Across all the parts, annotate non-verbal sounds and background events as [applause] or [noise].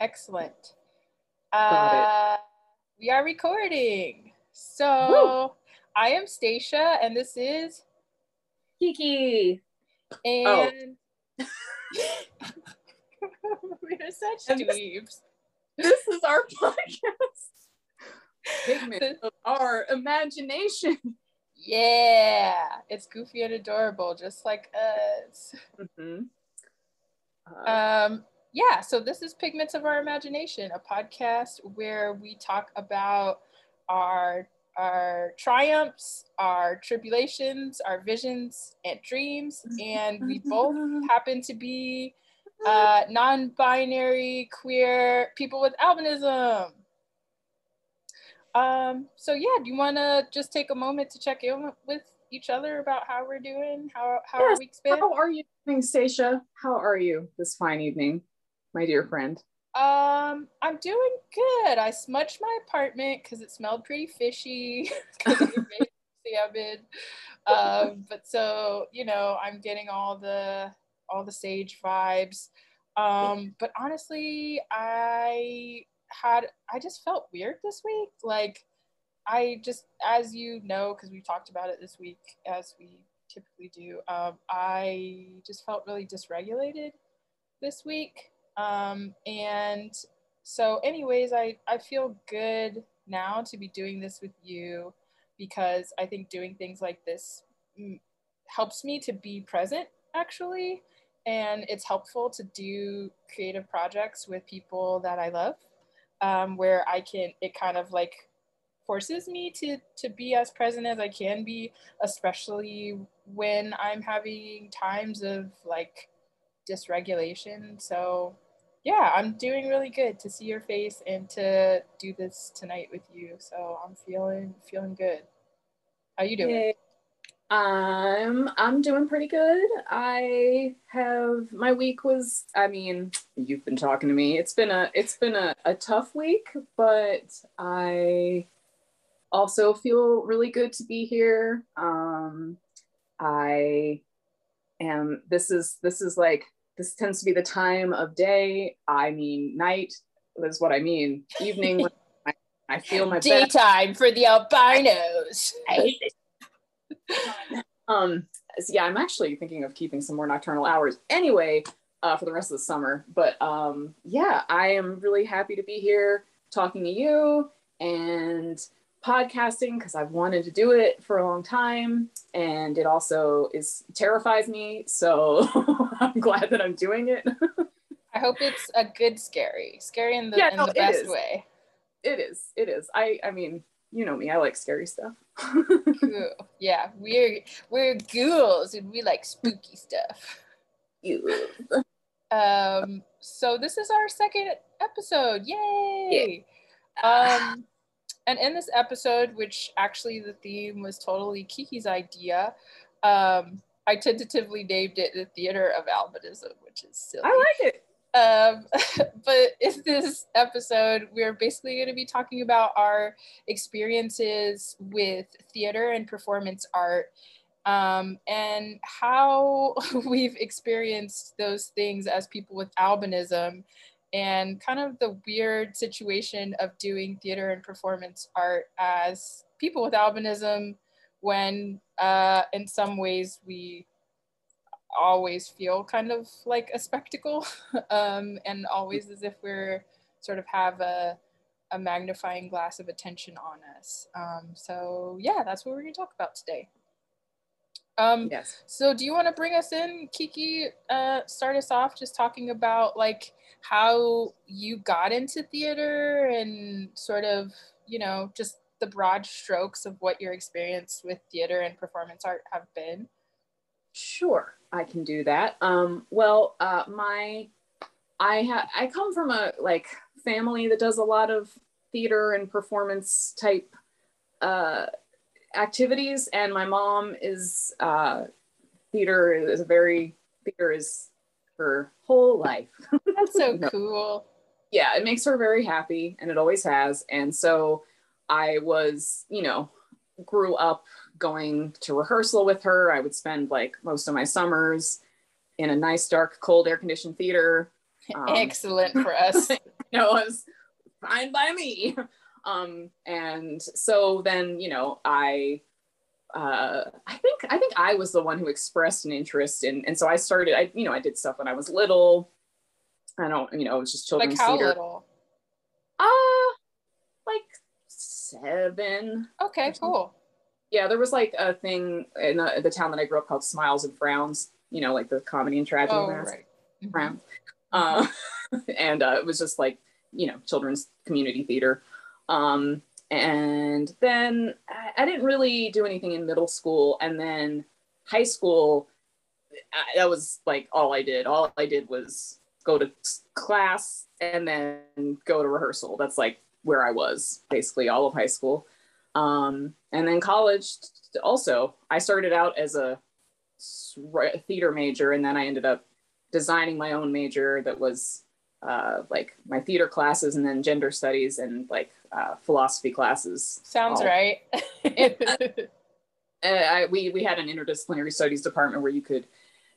Excellent. Uh, we are recording. So Woo. I am Stacia, and this is Kiki. and [laughs] we're such And this- dweebs. This is our podcast. Figment of our imagination. Yeah, it's goofy and adorable, just like us. Mhm. Uh, Um, yeah, so this is Pigments of Our Imagination, a podcast where we talk about our our triumphs, our tribulations, our visions and dreams, and we both [laughs] happen to be uh, non-binary queer people with albinism. Um, so yeah, do you want to just take a moment to check in with each other about how we're doing, how how our Yes, week's been? how are you doing, Stacia? How are you this fine evening, my dear friend? Um, I'm doing good. I smudged my apartment because it smelled pretty fishy [laughs] salmon. Um, but so you know, I'm getting all the all the sage vibes. Um, but honestly, I had I just felt weird this week. Like I just, as you know, because we talked about it this week, as we typically do. Um, I just felt really dysregulated this week. Um, and so, anyways, I, I feel good now to be doing this with you because I think doing things like this helps me to be present actually. And it's helpful to do creative projects with people that I love, um, where I can, it kind of like forces me to to be as present as I can be, especially when I'm having times of like dysregulation. So yeah, I'm doing really good to see your face and to do this tonight with you. So I'm feeling feeling good. How you doing? Yay. Um, I'm doing pretty good. I have my week was, I mean, you've been talking to me. It's been a it's been a, a tough week, but I also feel really good to be here. Um, I am this is this is like this tends to be the time of day. I mean night is what I mean. Evening [laughs] I, I feel my best. Daytime for the albinos. I hate it. um so yeah i'm actually thinking of keeping some more nocturnal hours anyway uh, for the rest of the summer but um yeah i am really happy to be here talking to you and podcasting because i've wanted to do it for a long time and it also is terrifies me so [laughs] i'm glad that i'm doing it [laughs] I hope it's a good scary, scary in the Yeah, in no, the best is. way. it is it is i i mean you know me i like scary stuff Cool. Yeah, we're we're ghouls and we like spooky stuff. You- Um, so this is our second episode. Yay! Um, and in this episode, which actually the theme was totally Kiki's idea, um, I tentatively named it the Theater of Albinism, which is silly. i like it Um, [laughs] but in this episode, we're basically going to be talking about our experiences with theater and performance art um, and how [laughs] we've experienced those things as people with albinism and kind of the weird situation of doing theater and performance art as people with albinism when uh, in some ways we always feel kind of like a spectacle [laughs] um, and always as if we're sort of have a, a magnifying glass of attention on us. Um, so yeah, that's what we're gonna talk about today. Um, yes so do you want to bring us in, Kiki? Uh, start us off just talking about like how you got into theater and sort of, you know, just the broad strokes of what your experience with theater and performance art have been. Sure, I can do that. Um, well, uh, my I ha- I come from a like family that does a lot of theater and performance type uh, activities, and my mom is uh, theater is a very theater is her whole life. [laughs] That's so No. cool. yeah, it makes her very happy, and it always has. And so I was, you know, grew up going to rehearsal with her. I would spend like most of my summers in a nice, dark, cold, air conditioned theater. [laughs] Um, Excellent for us [laughs] you know, it was fine by me. Um, and so then, you know, I uh, I think I think I was the one who expressed an interest in, and so I started. I you know I did stuff when I was little. I don't you know it was just children's like how theater. little? Uh, like seven. Okay, cool. Yeah, there was like a thing in the, the town that I grew up called Smiles and Frowns. You know, like the comedy and tragedy Oh, mask. right. Mhm. Frowns. Uh, [laughs] and uh, it was just like you know children's community theater. Um, and then I, I didn't really do anything in middle school, and then high school. I, that was like all I did. All I did was go to class and then go to rehearsal. That's like where I was basically all of high school. Um, and then college also. I started out as a theater major, and then I ended up designing my own major that was uh, like my theater classes, and then gender studies and like uh, philosophy classes. Sounds all- right. [laughs] uh, I, we we had an interdisciplinary studies department where you could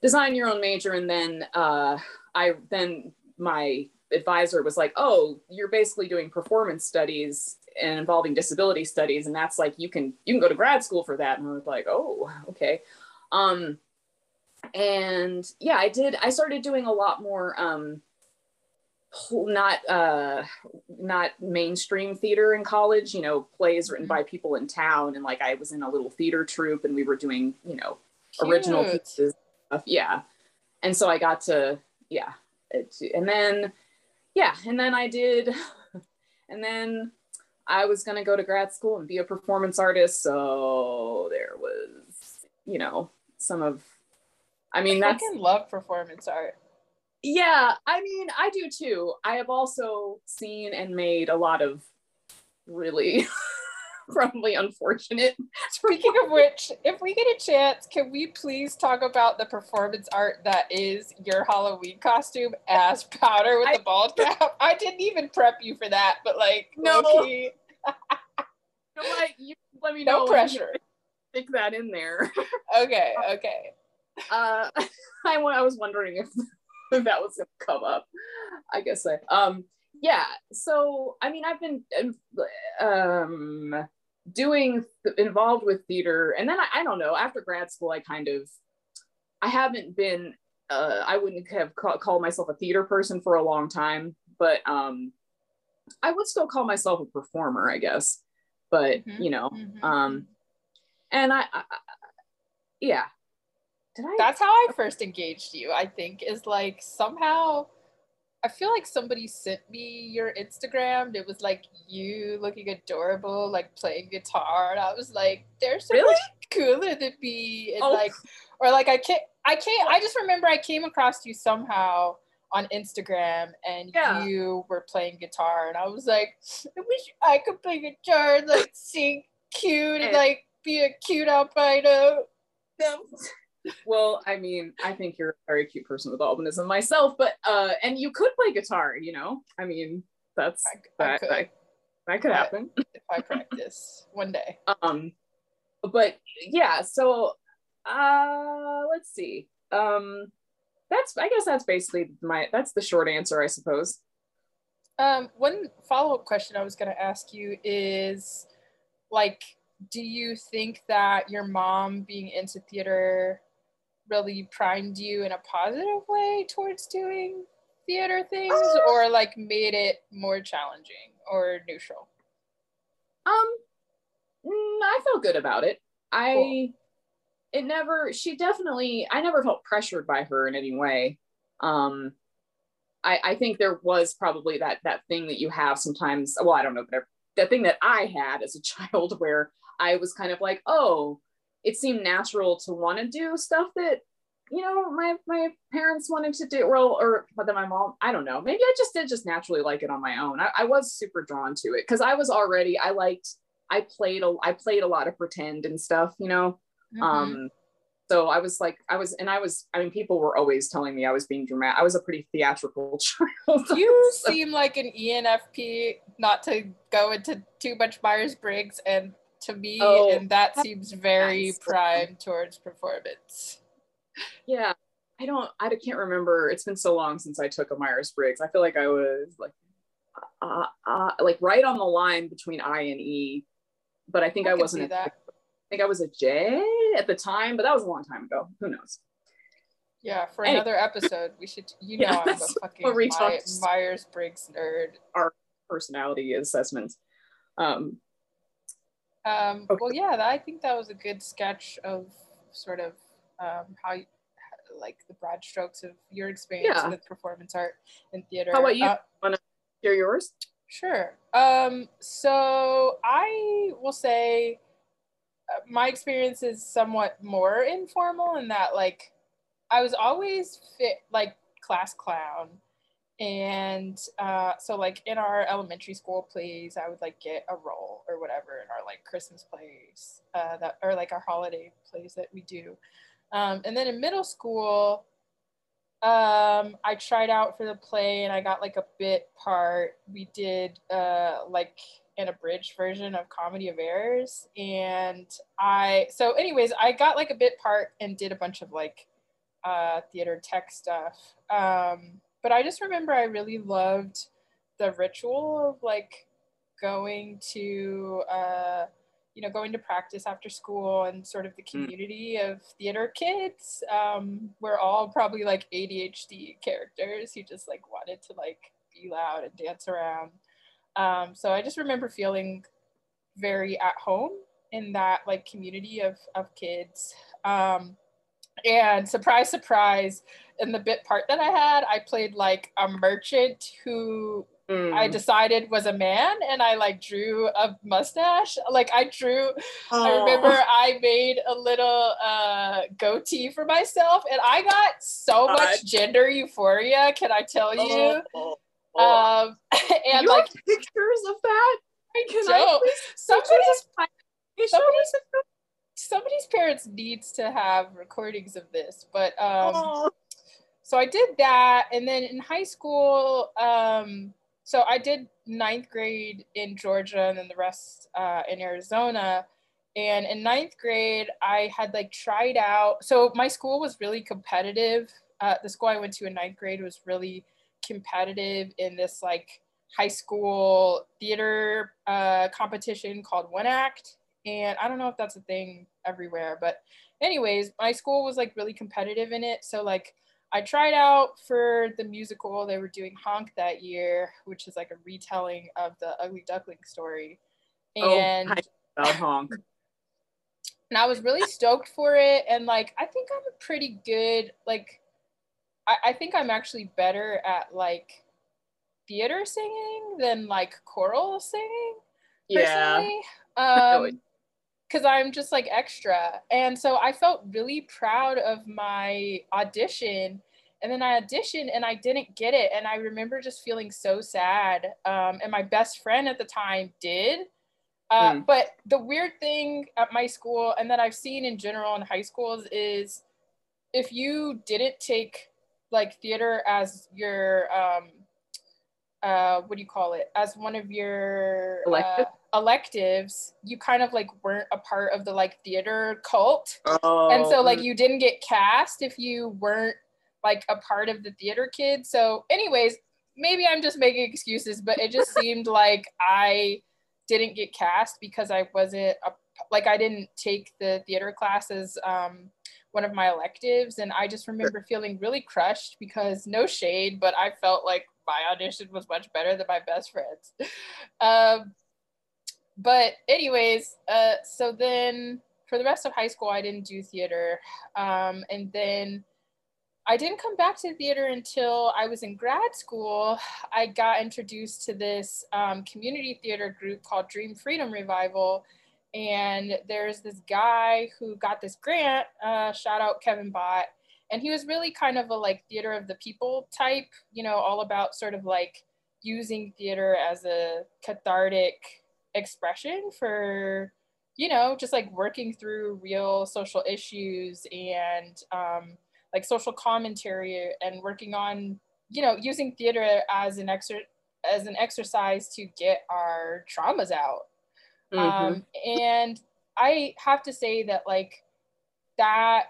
design your own major, and then uh, I then my advisor was like, "Oh, you're basically doing performance studies and involving disability studies, and that's like you can you can go to grad school for that." And I was like, "Oh, okay." Um, and yeah, I did. I started doing a lot more. Um, not uh not mainstream theater in college you know plays written by people in town. And like i was in a little theater troupe and we were doing you know original Cute. pieces of yeah. And so i got to yeah it, and then yeah and then i did [laughs] and then i was going to go to grad school and be a performance artist. So there was you know some of i mean I that's love performance art. Yeah, I mean, I do too. I have also seen and made a lot of really [laughs] probably unfortunate. [laughs] Speaking of which, if we get a chance, can we please talk about the performance art that is your Halloween costume as Powder with I- the bald cap? [laughs] I didn't even prep you for that, but like, No. You know what? You let me know. no pressure. Stick that in there. Okay, okay. Uh, I, I was wondering if, if [laughs] that was gonna come up. I guess I um yeah. So I mean, I've been um doing involved with theater, and then I, I don't know. After grad school, I kind of I haven't been. Uh, I wouldn't have ca- called myself a theater person for a long time, but um, I would still call myself a performer, I guess. But Mhm, you know, mhm. um, and I, I yeah. Did I? That's how I first engaged you, I think, is like somehow I feel like somebody sent me your Instagram. It was like you looking adorable, like playing guitar. And I was like, they're so Really? much cooler than me. And Oh. like or like I can't I can't I just remember I came across you somehow on Instagram and Yeah. you were playing guitar and I was like, I wish I could play guitar and like sing cute and And- like be a cute albino. Well, I mean, I think you're a very cute person with albinism myself, but uh, and you could play guitar, you know. I mean, that's I, I that, could that, that could happen. if I practice one day. Um, but yeah, so uh, let's see. Um, that's I guess that's basically my that's the short answer, I suppose. Um, one follow up question I was going to ask you is like, do you think that your mom being into theater really primed you in a positive way towards doing theater things Uh, or like made it more challenging or neutral? Um, mm, I felt good about it. I, Cool. it never, she definitely, I never felt pressured by her in any way. Um, I, I think there was probably that that thing that you have sometimes. Well, I don't know, but that thing that I had as a [laughs] child where I was kind of like, oh, it seemed natural to want to do stuff that you know my my parents wanted to do well or but then my mom i don't know. Maybe i just did just naturally like it on my own. I, I was super drawn to it because i was already i liked i played a i played a lot of pretend and stuff you know? Mhm. um so i was like i was and i was i mean people were always telling me i was being dramatic. I was a pretty theatrical [laughs] child. You So- seem like an ENFP, not to go into too much Myers Briggs, and to me, Oh, and that seems very nice. primed towards performance. yeah i don't i can't remember it's been so long since i took a myers-briggs i feel like i was like uh, uh, like right on the line between I and E, but I think I, I wasn't. that. I think I was a J at the time, but that was a long time ago. Who knows? Yeah, for anyway. another episode, we should. You know, yeah, I'm a [laughs] fucking My, Myers Briggs nerd. Our personality assessments. Um, um, okay. Well, yeah, I think that was a good sketch of sort of um, how, you, like, the broad strokes of your experience yeah. with performance art and theater. How about you? Uh, Want to share yours? Sure. Um, so I will say uh, my experience is somewhat more informal in that, like, I was always fit like class clown. And uh, so like in our elementary school plays, I would like get a role or whatever in our like Christmas plays uh, that or like our holiday plays that we do. Um, and then in middle school, um, I tried out for the play and I got like a bit part. We did uh, like an abridged version of Comedy of Errors. And I, so, anyways, I got like a bit part and did a bunch of like uh, theater tech stuff. Um, but I just remember I really loved the ritual of like going to, uh, you know, going to practice after school and sort of the hmm. community mm. of theater kids. Um, we're all probably like ADHD characters who just like wanted to like be loud and dance around. Um, so I just remember feeling very at home in that like community of, of kids. Um, and surprise, surprise, in the bit part that I had, I played like a merchant who mm. I decided was a man and I like drew a mustache. Like I drew, oh. I remember I made a little uh, goatee for myself and I got so God. much gender euphoria, can I tell you? Oh. Oh. Um, [laughs] and you like pictures of that? Can so, I somebody's, somebody's, somebody's parents needs to have recordings of this but um so i did that and then in high school um so i did ninth grade in georgia and then the rest uh, in arizona and in ninth grade i had like tried out so my school was really competitive uh, the school i went to in ninth grade was really competitive in this like high school theater uh, competition called one act and I don't know if that's a thing everywhere, but anyways, my school was like really competitive in it. So like I tried out for the musical. They were doing Honk that year, which is like a retelling of the Ugly Duckling story. Oh, and [laughs] oh, about Honk. And I was really stoked for it. And like I think I'm a pretty good, like I, I think I'm actually better at like theater singing than like choral singing. Personally. [laughs] Yeah. Um because I'm just like extra. And so I felt really proud of my audition. And then I auditioned and I didn't get it. And I remember just feeling so sad. Um, and my best friend at the time did. Uh, mm. But the weird thing at my school, and that I've seen in general in high schools, is if you didn't take like theater as your um, uh, what do you call it? As one of your elective uh, electives? you kind of like weren't a part of the like theater cult. Oh. and so like oh. you didn't get cast if you weren't like a part of the theater kid. So anyways maybe i'm just making excuses but it just [laughs] seemed like i didn't get cast because i wasn't a, like i didn't take the theater classes um one of my electives. And i just remember feeling really crushed because no shade but i felt like my audition was much better than my best friend's. Um, but anyways, uh, so then for the rest of high school, I didn't do theater. Um, and then I didn't come back to theater until I was in grad school. I got introduced to this um, community theater group called Dream Freedom Revival. And there's this guy who got this grant, uh, shout out Kevin Bott and he was really kind of a like theater of the people type you know all about sort of like using theater as a cathartic expression for you know just like working through real social issues and um, like social commentary and working on you know using theater as an exer- as an exercise to get our traumas out mm-hmm. um, and i have to say that like that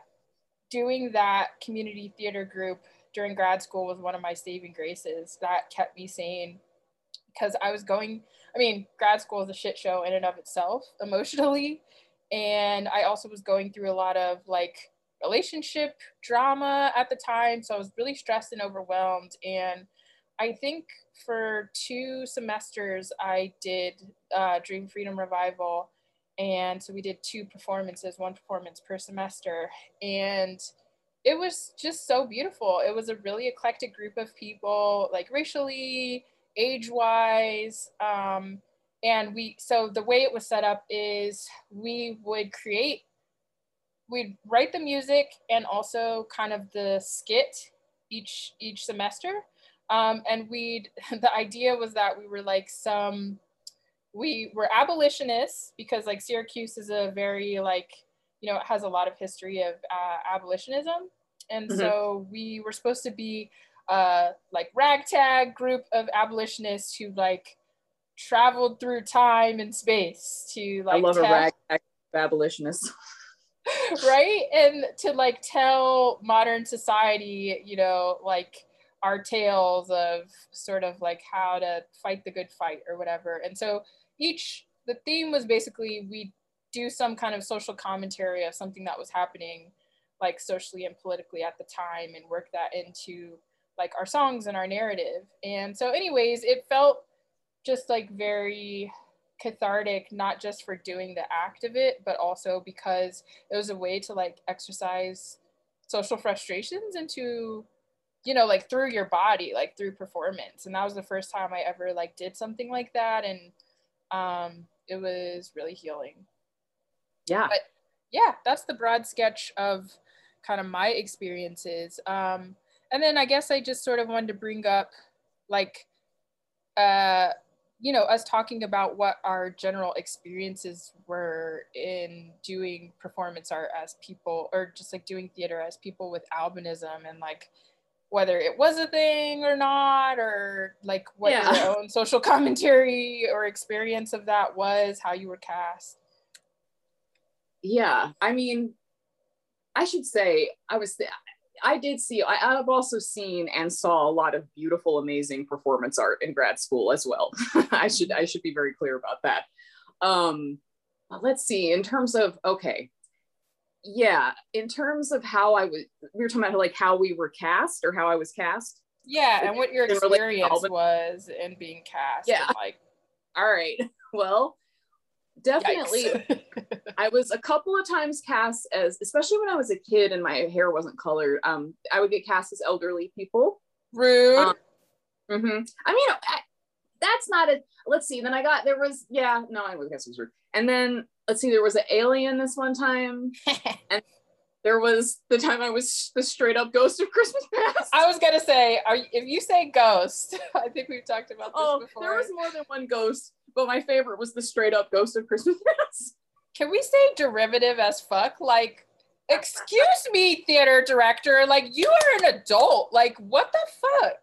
doing that community theater group during grad school was one of my saving graces that kept me sane because I was going, I mean, grad school is a shit show in and of itself [laughs] emotionally. And I also was going through a lot of like relationship drama at the time. So I was really stressed and overwhelmed. And I think for two semesters, I did uh, Dream Freedom Revival. And so we did two performances, one performance per semester. And it was just so beautiful. It was a really eclectic group of people, like racially, age wise. Um, and we, so the way it was set up is we would create, we'd write the music and also kind of the skit each each semester. Um, and we'd, [laughs] the idea was that we were like some, we were abolitionists because like Syracuse is a very like, you know, it has a lot of history of uh, abolitionism. And mm-hmm. so we were supposed to be uh, like ragtag group of abolitionists who like traveled through time and space to like I love tell, a ragtag abolitionist. [laughs] right? And to like tell modern society, you know, like our tales of sort of like how to fight the good fight or whatever. And so each the theme was basically we do some kind of social commentary of something that was happening like socially and politically at the time and work that into like our songs and our narrative. And so anyways, it felt just like very cathartic not just for doing the act of it but also because it was a way to like exercise social frustrations into you know like through your body like through performance and that was the first time i ever like did something like that and um it was really healing. Yeah. But yeah that's the broad sketch of kind of my experiences. Um and then i guess i just sort of wanted to bring up like uh you know us talking about what our general experiences were in doing performance art as people or just like doing theater as people with albinism and like whether it was a thing or not, or like what yeah. your own social [laughs] commentary or experience of that was, how you were cast. Yeah, I mean, I should say I was. Th- I did see. I, have also seen and saw a lot of beautiful, amazing performance art in grad school as well. [laughs] I should. I should be very clear about that. Um, let's see. In terms of okay, yeah in terms of how i was we were talking about like how we were cast or how i was cast? Yeah and what your experience was in being cast yeah. like [laughs] all right. [laughs] Well definitely [laughs] i was a couple of times cast as especially when i was a kid and my hair wasn't colored um i would get cast as elderly people. Rude. Um, mm-hmm. i mean I, that's not a let's see then i got there was yeah no i guess it was rude and then let's see, there was an alien this one time, [laughs] and there was the time I was the straight up ghost of Christmas past. [laughs] I was gonna say, are if you say ghost, [laughs] I think we've talked about this oh, before. There was more than one ghost, but my favorite was the straight up ghost of Christmas past. Can we say derivative as fuck? Like, excuse me, theater director, like you are an adult. Like, what the fuck?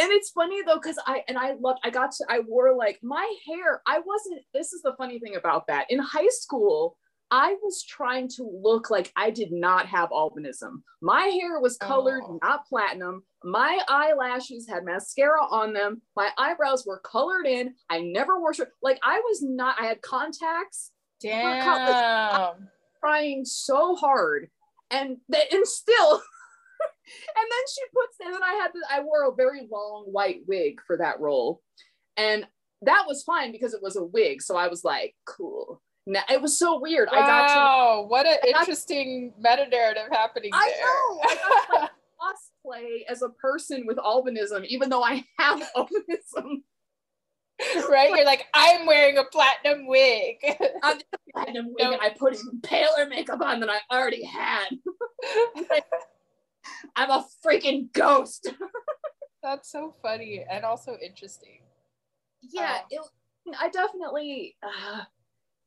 And it's funny though because i and i love i got to i wore like my hair i wasn't this is the funny thing about that. In high school i was trying to look like i did not have albinism. My hair was colored oh. not platinum. My eyelashes had mascara on them. My eyebrows were colored in. I never wore shirt like i was not i had contacts. Damn. trying so hard. And that and still [laughs] and then she puts and then I had the, I wore a very long white wig for that role. And that was fine because it was a wig. So I was like, cool. Now, it was so weird. Wow, I got to Oh, what an interesting meta narrative happening there. I. Know, I got like, [laughs] cosplay as a person with albinism, even though I have [laughs] albinism. right? You're like, I'm wearing a platinum wig. I'm a platinum wig [laughs] and I put even paler makeup on than I already had. I'm a freaking ghost. [laughs] That's so funny and also interesting. Yeah, um, it, I definitely. Uh,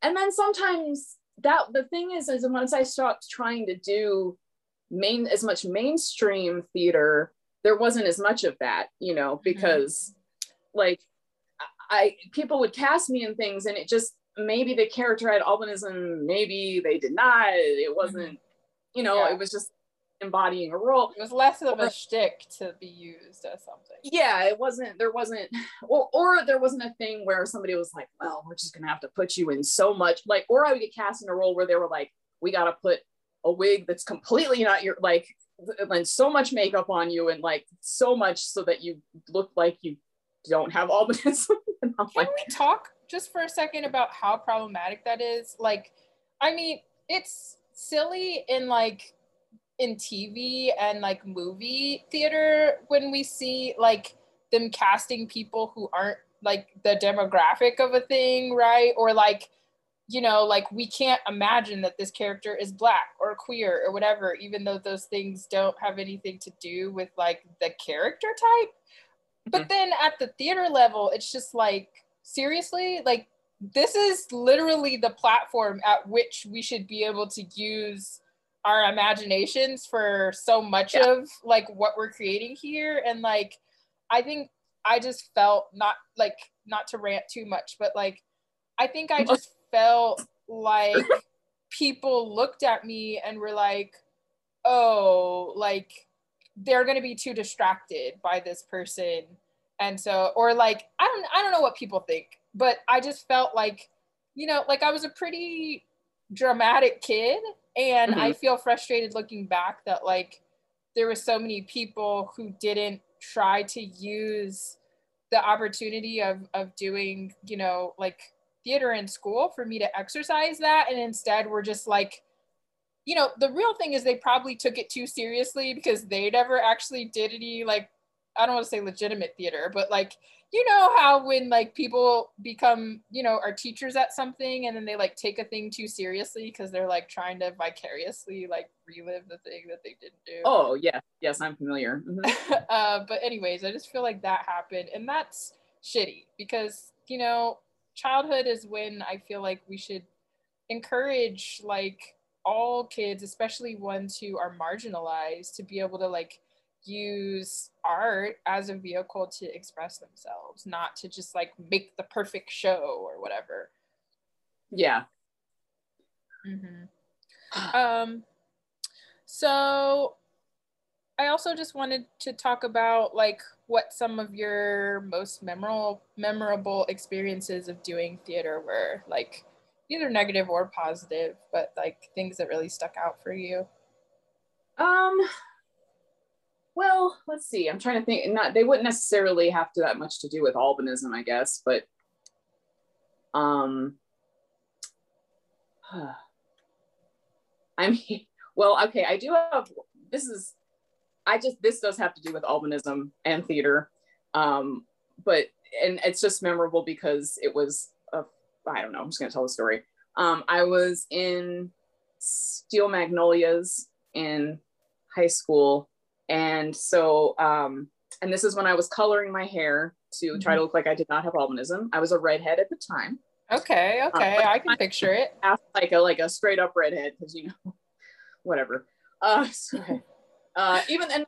and then sometimes that the thing is, is once I stopped trying to do main as much mainstream theater, there wasn't as much of that, you know, mm-hmm. because mm-hmm. like I people would cast me in things, and it just maybe the character had albinism, maybe they did not. It wasn't, mm-hmm. you know, yeah. it was just embodying a role. It was less of a shtick to be used as something. Yeah, it wasn't. There wasn't, or or there wasn't a thing where somebody was like, "Well, we're just gonna have to put you in so much." Like, or I would get cast in a role where they were like, "We got to put a wig that's completely not your like, and so much makeup on you, and like so much so that you look like you don't have albinism." [laughs] Can like, we talk just for a second about how problematic that is? Like, I mean, it's silly in like in TV and like movie theater when we see like them casting people who aren't like the demographic of a thing, right? Or like, you know, like we can't imagine that this character is black or queer or whatever, even though those things don't have anything to do with like the character type. Mm-hmm. But then at the theater level, it's just like, seriously, like this is literally the platform at which we should be able to use our imaginations for so much yeah. of like what we're creating here and like i think i just felt not like not to rant too much but like i think i just [laughs] felt like people looked at me and were like oh like they're going to be too distracted by this person and so or like i don't i don't know what people think but i just felt like you know like i was a pretty dramatic kid and mm-hmm. i feel frustrated looking back that like there were so many people who didn't try to use the opportunity of of doing you know like theater in school for me to exercise that and instead we're just like you know the real thing is they probably took it too seriously because they never actually did any like i don't want to say legitimate theater but like you know how when like people become you know are teachers at something and then they like take a thing too seriously because they're like trying to vicariously like relive the thing that they didn't do oh yeah yes i'm familiar mm-hmm. [laughs] uh, but anyways i just feel like that happened and that's shitty because you know childhood is when i feel like we should encourage like all kids especially ones who are marginalized to be able to like use art as a vehicle to express themselves, not to just like make the perfect show or whatever. Yeah. Mm-hmm. um, so I also just wanted to talk about like what some of your most memorable memorable experiences of doing theater were, like either negative or positive, but like things that really stuck out for you. Um, well, let's see. I'm trying to think. Not they wouldn't necessarily have to that much to do with albinism, I guess, but um, [sighs] I mean, well, okay. I do have. This is. I just this does have to do with albinism and theater, um, but and it's just memorable because it was. A, I don't know. I'm just gonna tell the story. Um, I was in Steel Magnolias in high school and so, um, and this is when I was coloring my hair to mm-hmm. try to look like I did not have albinism. I was a redhead at the time. Okay, uh, okay, uh, I can I, picture it. [laughs] Like a like a straight up redhead, because you know, [laughs] whatever. Uh, [laughs] so, uh, even and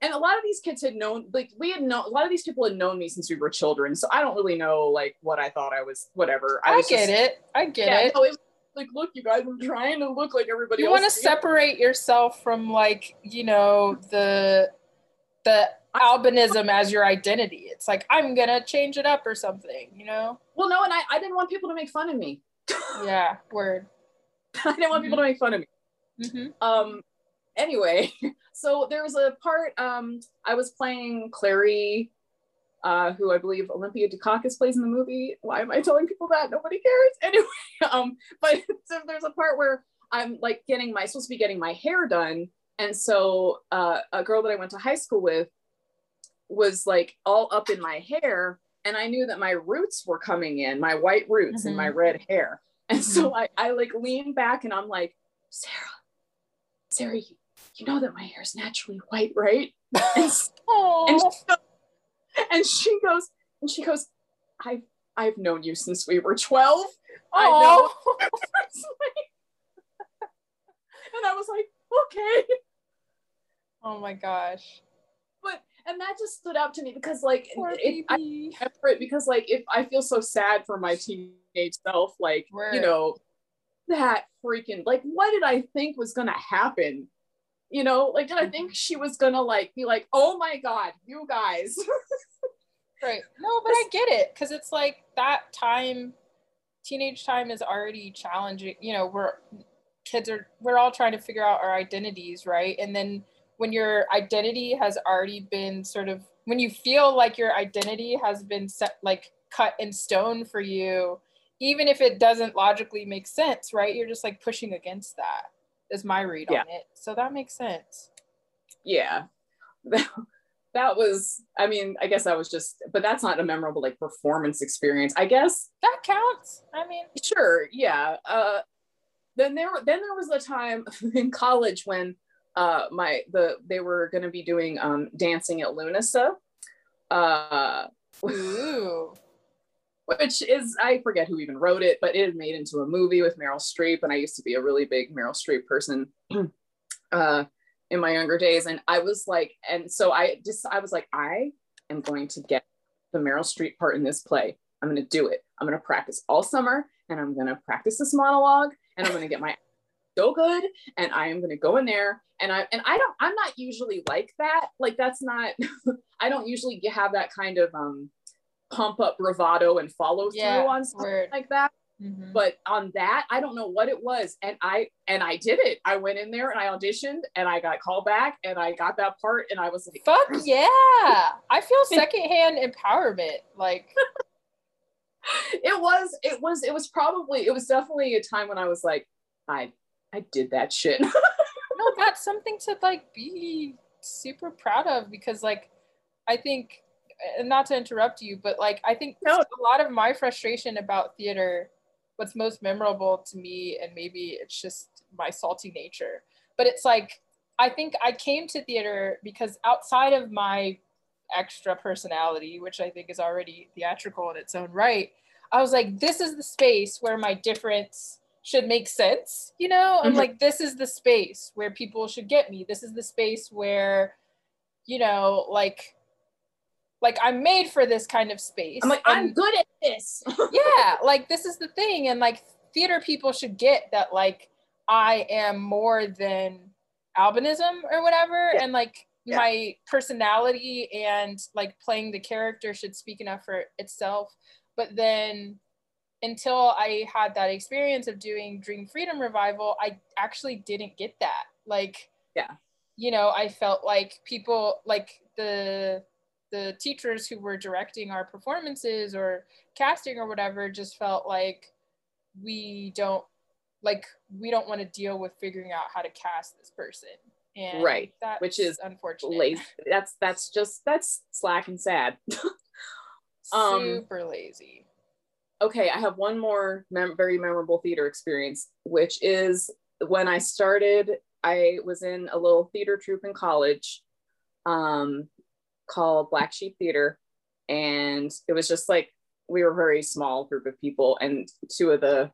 and a lot of these kids had known, like we had known, a lot of these people had known me since we were children. So I don't really know like what I thought I was, whatever. I, was get just, it. I get yeah, it. No, it like, look, you guys, I'm trying to look like everybody you want to separate yourself from like, you know, the the albinism as your identity. It's like I'm gonna change it up or something, you know? Well, no, and I, I didn't want people to make fun of me. [laughs] yeah, word. I didn't want people to make fun of me. Mm-hmm. Um anyway, [laughs] so there was a part um I was playing Clairee uh, who I believe Olympia Dukakis plays in the movie. Why am I telling people that? Nobody cares. [laughs] Anyway, um, but [laughs] so there's a part where I'm like getting my supposed to be getting my hair done, and so uh, a girl that I went to high school with was like all up in my hair, and I knew that my roots were coming in, my white roots mm-hmm. and my red hair, and mm-hmm. so I, I like lean back and I'm like, Sarah, Sarah, you, you know that my hair is naturally white, right? [laughs] and, and she, [laughs] and she goes, and she goes, I've I've known you since we were 12. I know. [laughs] and I was like, okay. Oh my gosh. But and that just stood out to me because like it, I remember it because like if I feel so sad for my teenage self, like Word. you know, that freaking like what did I think was gonna happen you know like did i mm-hmm. think she was gonna like be like oh my god you guys. [laughs] Right. No but i get it because it's like that time teenage time is already challenging you know we're kids are we're all trying to figure out our identities right? And then when your identity has already been sort of when you feel like your identity has been set like cut in stone for you even if it doesn't logically make sense right? You're just like pushing against that is my read yeah. on it. So that makes sense. Yeah. [laughs] That was i mean i guess that was just but that's not a memorable like performance experience. I guess that counts. I mean sure. Yeah. Uh then there then there was a time [laughs] in college when uh my the they were going to be doing um dancing at Lughnasa. Uh [laughs] Ooh. Which is I forget who even wrote it, but it made into a movie with Meryl Streep, and I used to be a really big Meryl Streep person [clears throat] uh, in my younger days, and I was like, and so I just I was like, I am going to get the Meryl Streep part in this play. I'm going to do it. I'm going to practice all summer, and I'm going to practice this monologue, and I'm going to get my [laughs] so good, and I am going to go in there, and I and I don't I'm not usually like that. Like that's not [laughs] I don't usually have that kind of um pump up bravado and follow through yeah, on something word. like that. Mm-hmm. But on that, I don't know what it was. And I and I did it. I went in there and I auditioned and I got called back and I got that part and I was like, fuck yeah. I feel [laughs] secondhand empowerment. Like [laughs] it was, it was, it was probably, it was definitely a time when I was like, I I did that shit. [laughs] no, that's something to like be super proud of because like I think not to interrupt you, but like I think no. a lot of my frustration about theater, what's most memorable to me, and maybe it's just my salty nature, but it's like I think I came to theater because outside of my extra personality, which I think is already theatrical in its own right, I was like, this is the space where my difference should make sense. You know, I'm mm-hmm. like, this is the space where people should get me. This is the space where, you know, like like I'm made for this kind of space. I'm like, and, I'm good at this. [laughs] yeah, like this is the thing. And like theater people should get that like I am more than albinism or whatever. Yeah. And like yeah. my personality and like playing the character should speak enough for itself. But then until I had that experience of doing Dream Freedom Revival, I actually didn't get that. Like, yeah, you know, I felt like people like the the teachers who were directing our performances or casting or whatever just felt like we don't like we don't want to deal with figuring out how to cast this person. And right which is unfortunate. lazy. That's that's just that's slack and sad. [laughs] Um, super lazy. okay i have one more mem- very memorable theater experience which is when i started i was in a little theater troupe in college um, called Black Sheep Theater. And it was just like we were a very small group of people, and two of the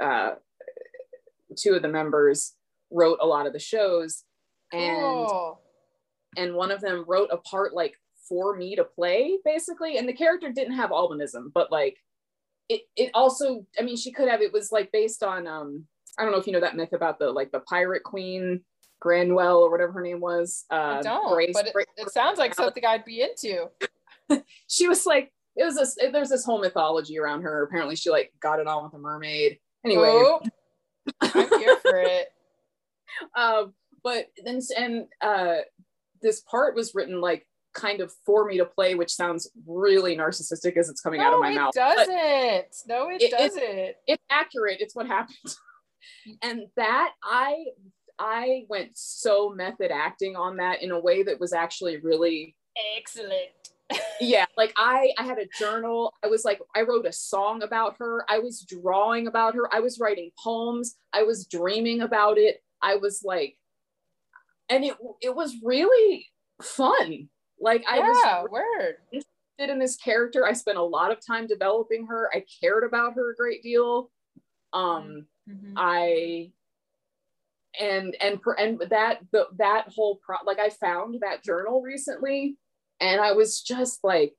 uh, two of the members wrote a lot of the shows, and and one of them wrote a part like for me to play basically, and the character didn't have albinism, but like it it also I mean she could have it was like based on um I don't know if you know that myth about the like the pirate queen Granuaile or whatever her name was. Uh, I don't, Grace, but it, it sounds like something I'd be into. [laughs] she was like, it was this, there's this whole mythology around her. Apparently she like got it on with a mermaid. Anyway. Oh, [laughs] I'm here for it. Um, but then, and uh, this part was written like kind of for me to play, which sounds really narcissistic as it's coming no, out of my mouth. it mouth. Doesn't. No, it, it doesn't. It, it's accurate. It's what happened. [laughs] and that I I went so method acting on that in a way that was actually really excellent. yeah, like I I had a journal. I was like I wrote a song about her. I was drawing about her. I was writing poems. I was dreaming about it. I was like and it it was really fun. Like I yeah, was word. interested in this character. I spent a lot of time developing her. I cared about her a great deal. Um mm-hmm. I and and and that the, that whole pro like i found that journal recently and i was just like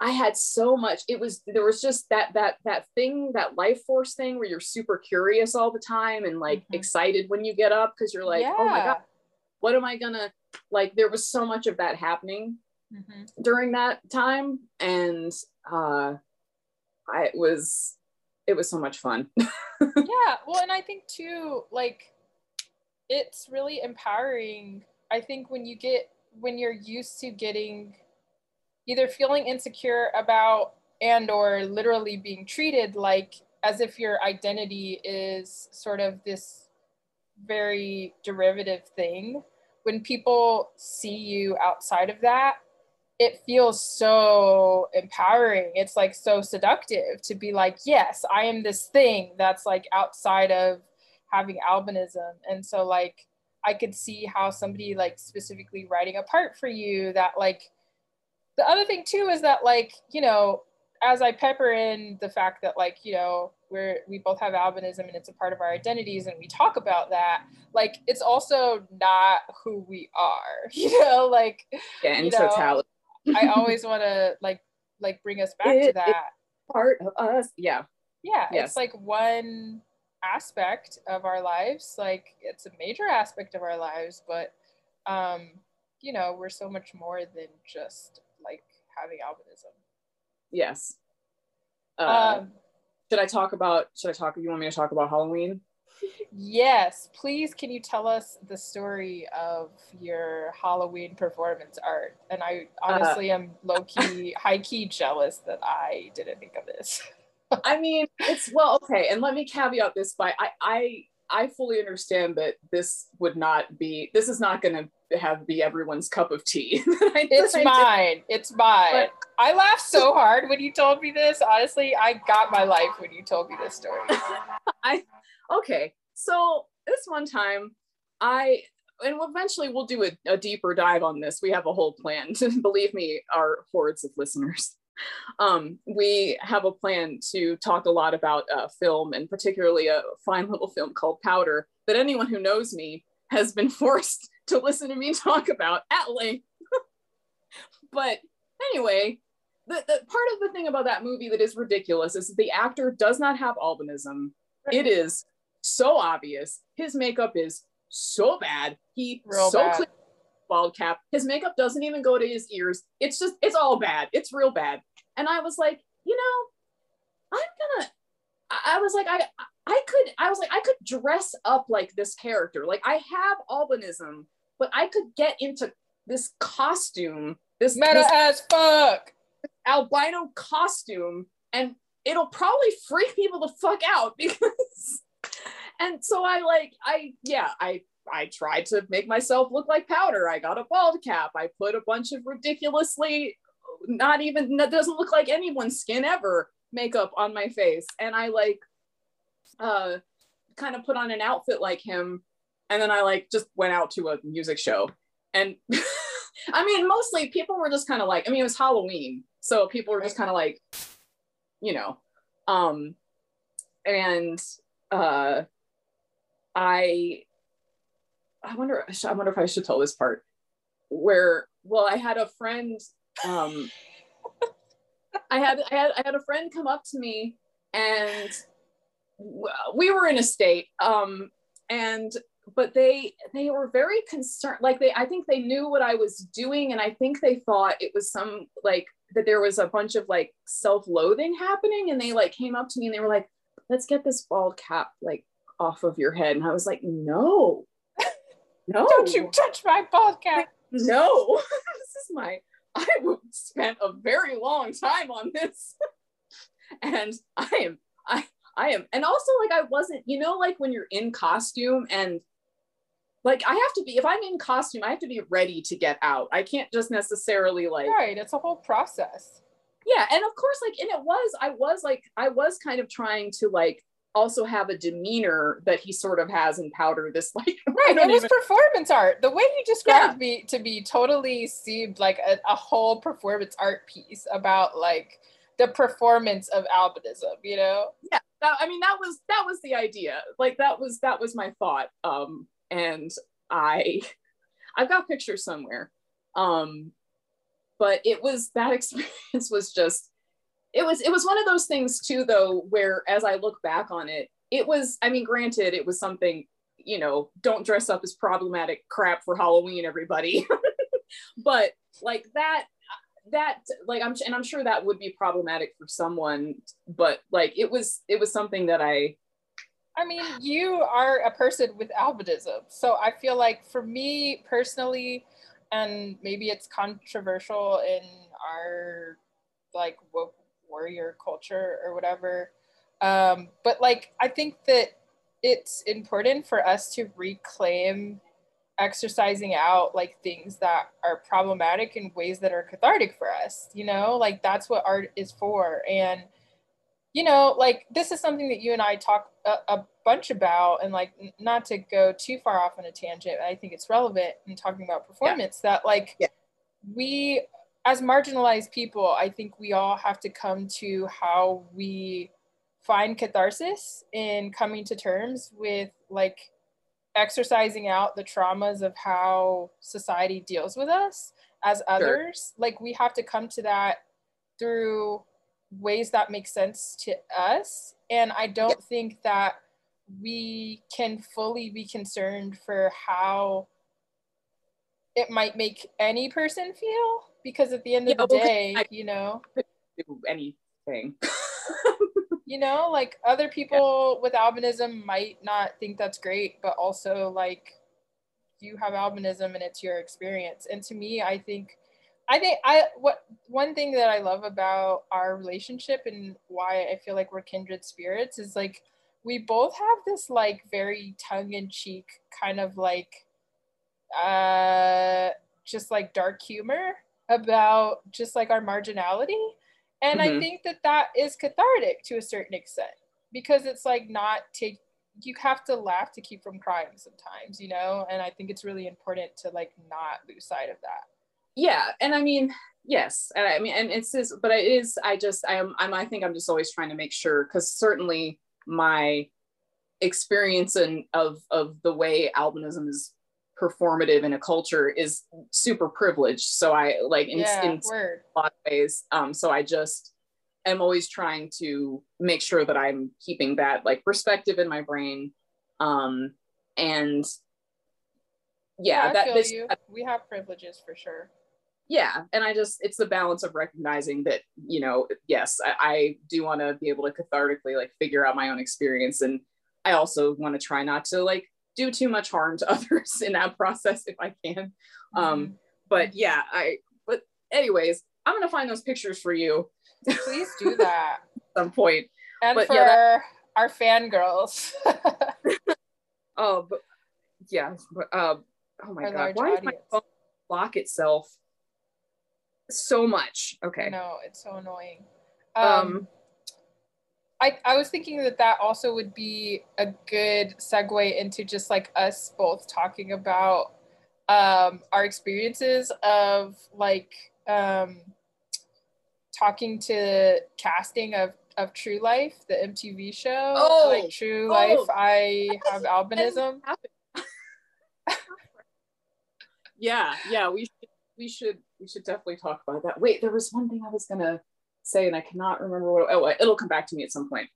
i had so much it was there was just that that that thing that life force thing where you're super curious all the time and like mm-hmm. excited when you get up because you're like yeah. oh my god what am I gonna like? There was so much of that happening Mhm. during that time, and uh, I it was it was so much fun. [laughs] yeah well and i think too like it's really empowering i think when you get when you're used to getting either feeling insecure about and or literally being treated like as if your identity is sort of this very derivative thing when people see you outside of that it feels so empowering. It's like so seductive to be like, yes, I am this thing that's like outside of having albinism. And so like I could see how somebody like specifically writing a part for you that like the other thing too is that like, you know, as I pepper in the fact that like, you know, we're we both have albinism and it's a part of our identities and we talk about that, like it's also not who we are, [laughs] you know, like yeah, in you know, totality. I [laughs] always want to like like bring us back It- to that. part of us. Yeah. yeah, yes. it's like one aspect of our lives. Like it's a major aspect of our lives, but um, you know, we're so much more than just like having albinism. Yes. Uh, um, should I talk about? Should I talk? You want me to talk about Halloween? yes, please. Can you tell us the story of your Halloween performance art? And I Uh, honestly am low key, high key jealous that I didn't think of this. [laughs] I mean, it's well, okay. And let me caveat this by I I I fully understand that this would not be. This is not going to have be everyone's cup of tea. [laughs] It's mine. It's mine. But- I laughed so hard when you told me this. Honestly, I got my life when you told me this story. [laughs] I okay so this one time i and eventually we'll do a, a deeper dive on this we have a whole plan [laughs] believe me our hordes of listeners um, we have a plan to talk a lot about uh, film and particularly a fine little film called powder that anyone who knows me has been [laughs] forced to listen to me talk about at length [laughs] but anyway the, the part of the thing about that movie that is ridiculous is that the actor does not have albinism it is so obvious. His makeup is so bad. He Real so bad. clean bald cap. His makeup doesn't even go to his ears. It's just it's all bad. It's real bad. And I was like, you know, I'm gonna. I, I was like, I I could. I was like, I could dress up like this character. Like I have albinism, but I could get into this costume. This, Meta this as fuck. albino costume and it'll probably freak people the fuck out [laughs] because and so i like i yeah i i tried to make myself look like powder. I got a bald cap. I put a bunch of ridiculously not even that doesn't look like anyone's skin ever makeup on my face. And i like uh kind of put on an outfit like him. And then i like just went out to a music show. And [laughs] i mean mostly people were just kind of like i mean it was halloween. So people were just kind of like you know um and uh i i wonder i wonder if i should tell this part where well i had a friend um i had i had i had a friend come up to me and we were in a state um and but they they were very concerned like they i think they knew what i was doing and i think they thought it was some like that there was a bunch of like self-loathing happening and they like came up to me and they were like let's get this bald cap like off of your head. And i was like no no Don't you touch my podcast. no [laughs] this is my i spent a very long time on this [laughs] and i am i i am and also like i wasn't you know like when you're in costume and like i have to be if i'm in costume i have to be ready to get out i can't just necessarily like Right. It's a whole process. yeah and of course like and it was i was like i was kind of trying to like also have a demeanor that he sort of has in powder this [laughs] like Right. It was even- performance art. The way you described me to be totally seemed like a, a whole performance art piece about like the performance of albinism, you know? yeah that, i mean that was that was the idea like that was that was my thought um and i i've got pictures somewhere um but it was that [laughs] experience was just it was it was one of those things too though where as i look back on it it was i mean granted it was something you know, don't dress up as problematic crap for Halloween, everybody. [laughs] but like that, that like I'm and I'm sure that would be problematic for someone, but like it was it was something that I I mean, you are a person with albinism. So I feel like for me personally, and maybe it's controversial in our like woke warrior culture or whatever. Um, but like I think that it's important for us to reclaim exercising out like things that are problematic in ways that are cathartic for us you know like that's what art is for and you know like this is something that you and i talk a, a bunch about and like n- not to go too far off on a tangent i think it's relevant in talking about performance yeah. that like yeah. we as marginalized people i think we all have to come to how we find catharsis in coming to terms with like exercising out the traumas of how society deals with us as others. Sure. Like we have to come to that through ways that make sense to us. And I don't yeah. think that we can fully be concerned for how it might make any person feel because at the end of yeah, the day, I, you know, do anything. [laughs] you know like other people yeah. with albinism might not think that's great but also like you have albinism and it's your experience and to me i think i think i what one thing that i love about our relationship and why i feel like we're kindred spirits is like we both have this like very tongue-in-cheek kind of like uh just like dark humor about just like our marginality and mm-hmm. I think that that is cathartic to a certain extent because it's like not take you have to laugh to keep from crying sometimes, you know? And I think it's really important to like not lose sight of that. Yeah. And I mean, yes. And I mean, and it's this, but it is, I just, I am, I'm, I think I'm just always trying to make sure, cause certainly my experience and of, of the way albinism is performative in a culture is super privileged. So I like in, yeah, in a lot of ways. Um, so I just am always trying to make sure that I'm keeping that like perspective in my brain. Um, and yeah, yeah that this, we have privileges for sure. Yeah, and I just it's the balance of recognizing that you know yes I, I do want to be able to cathartically like figure out my own experience and I also want to try not to like do too much harm to [laughs] others in that process if I can. Um, mm-hmm. But yeah, I, but anyways, I'm going to find those pictures for you. Please do that. [laughs] at some point. And but for yeah, that, our fangirls. [laughs] oh, but yeah. But, uh, oh my God. Why audience. my phone lock itself so much? Okay. No, it's so annoying. um, um I, I was thinking that that also would be a good segue into just like us both talking about um, our experiences of like um, talking to casting of, of True Life, the MTV show. Oh, like True oh, Life, I have albinism. [laughs] yeah, yeah, we should, we should we should definitely talk about that. Wait, there was one thing I was gonna say and I cannot remember what, oh, it'll come back to me at some point.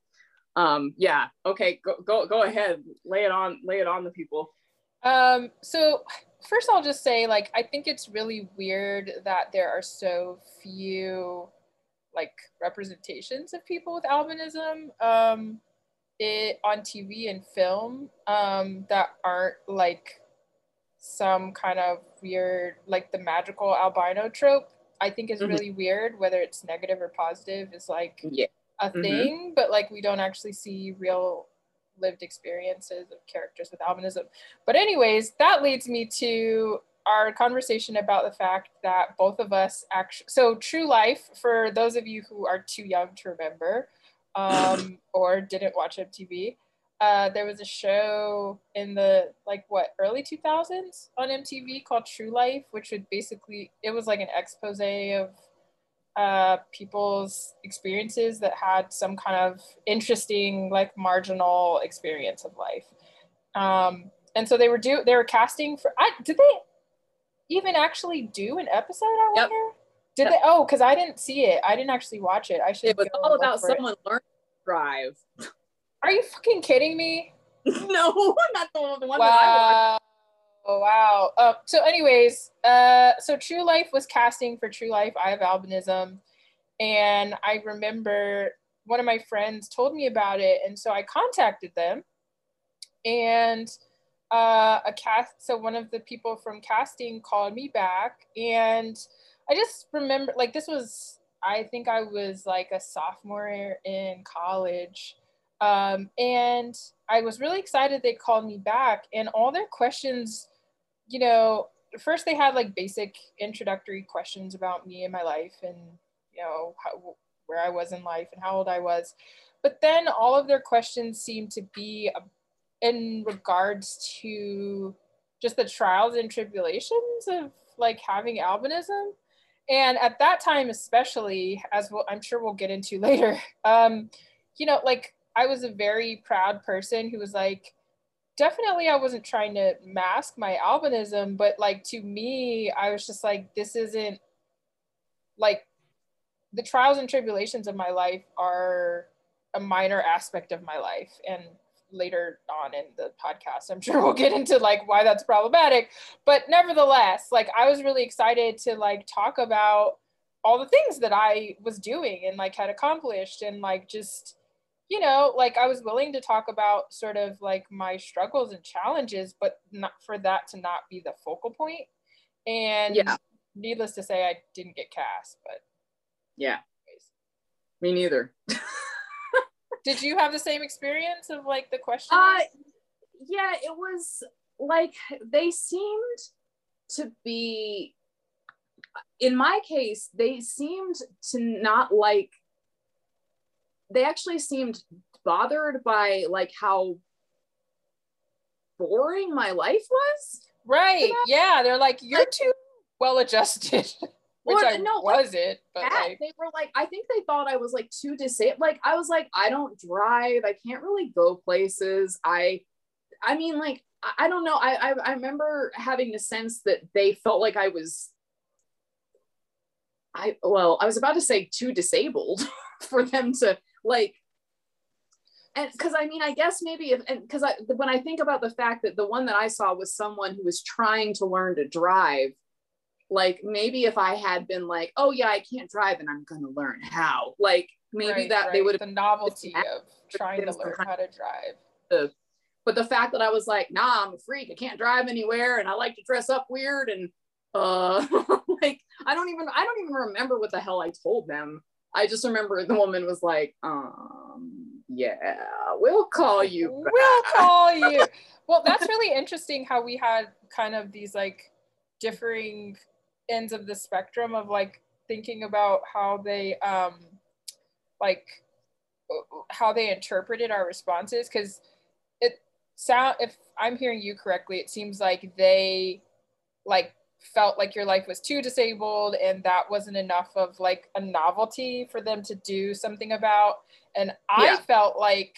Um, yeah. Okay. Go, go, go ahead. Lay it on, lay it on the people. Um, so first I'll just say like, I think it's really weird that there are so few like representations of people with albinism, um, it on TV and film, um, that aren't like some kind of weird, like the magical albino trope I think is mm-hmm. really weird, whether it's negative or positive, is like yeah. a mm-hmm. thing, but like we don't actually see real lived experiences of characters with albinism. But, anyways, that leads me to our conversation about the fact that both of us actually, so True Life, for those of you who are too young to remember [coughs] um, or didn't watch MTV, uh, there was a show in the like what early 2000s on MTV called True Life, which would basically it was like an expose of uh, people's experiences that had some kind of interesting like marginal experience of life. Um, and so they were do they were casting for I did they even actually do an episode? I wonder. Yep. Did yep. they? Oh, because I didn't see it. I didn't actually watch it. I should. It was all about someone learning to drive. [laughs] Are you fucking kidding me? [laughs] no, I'm not the, one the one wow. that I watched. Oh, wow. Uh, so, anyways, uh, so True Life was casting for True Life. I have albinism. And I remember one of my friends told me about it. And so I contacted them. And uh, a cast, so one of the people from casting called me back. And I just remember, like, this was, I think I was like a sophomore in college. Um, and I was really excited they called me back. And all their questions, you know, first they had like basic introductory questions about me and my life and, you know, how, where I was in life and how old I was. But then all of their questions seemed to be in regards to just the trials and tribulations of like having albinism. And at that time, especially, as we'll, I'm sure we'll get into [laughs] later, um, you know, like I was a very proud person who was like, definitely I wasn't trying to mask my albinism, but like to me, I was just like, this isn't like the trials and tribulations of my life are a minor aspect of my life. And later on in the podcast, I'm [laughs] sure we'll get into like why that's problematic. But nevertheless, like I was really excited to like talk about all the things that I was doing and like had accomplished and like just you know, like I was willing to talk about sort of like my struggles and challenges, but not for that to not be the focal point. And Yeah. needless to say, I didn't get cast, but Yeah, anyways. me neither. [laughs] Did you have the same experience of like the questions? Uh, yeah, it was like they seemed to be, in my case, they seemed to not like, they actually seemed bothered by like how boring my life was. right. Yeah. They're like, you're too well adjusted. [laughs] Which Or, I no, like wasn't, but that. like they were like, I think they thought I was like too disabled. Like I was like, I don't drive. I can't really go places. I, I mean, like I, I don't know. I, I I remember having the sense that they felt like I was. I well, I was about to say too disabled [laughs] for them to like. And because I mean, I guess maybe if and because I when I think about the fact that the one that I saw was someone who was trying to learn to drive, like maybe if I had been like, oh yeah, I can't drive and I'm gonna learn how, like maybe right, that they would have the novelty of trying to learn how to drive. but the fact that I was like, nah, I'm a freak, I can't drive anywhere, and I like to dress up weird, and uh, [laughs] like I don't even I don't even remember what the hell I told them. I just remember the woman was like, um, yeah, we'll call you. [laughs] back." We'll call you. [laughs] well, that's really interesting how we had kind of these like differing ends of the spectrum of like thinking about how they um like how they interpreted our responses because it sound if I'm hearing you correctly, it seems like they like felt like your life was too disabled and that wasn't enough of like a novelty for them to do something about. And i Yeah. felt like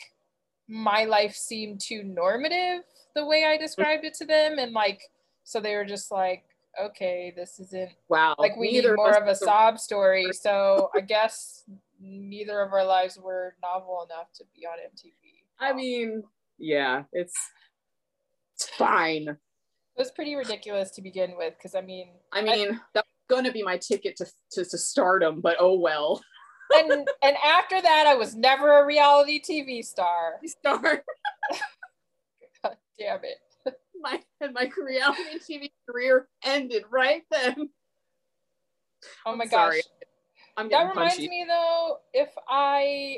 my life seemed too normative the way i described it to them. And like so they were just like okay this isn't Wow, like we neither need more of a sob story. so i guess neither of our lives were novel enough to be on mtv I mean, yeah, it's it's fine. It was pretty ridiculous to begin with because i mean I mean, that's gonna be my ticket to, to to stardom, but oh well. [laughs] and and after that i was never a reality tv star Star [laughs] God damn it [laughs] my and my reality TV career ended right then. oh I'm my gosh sorry. I'm that reminds punchy. me though if i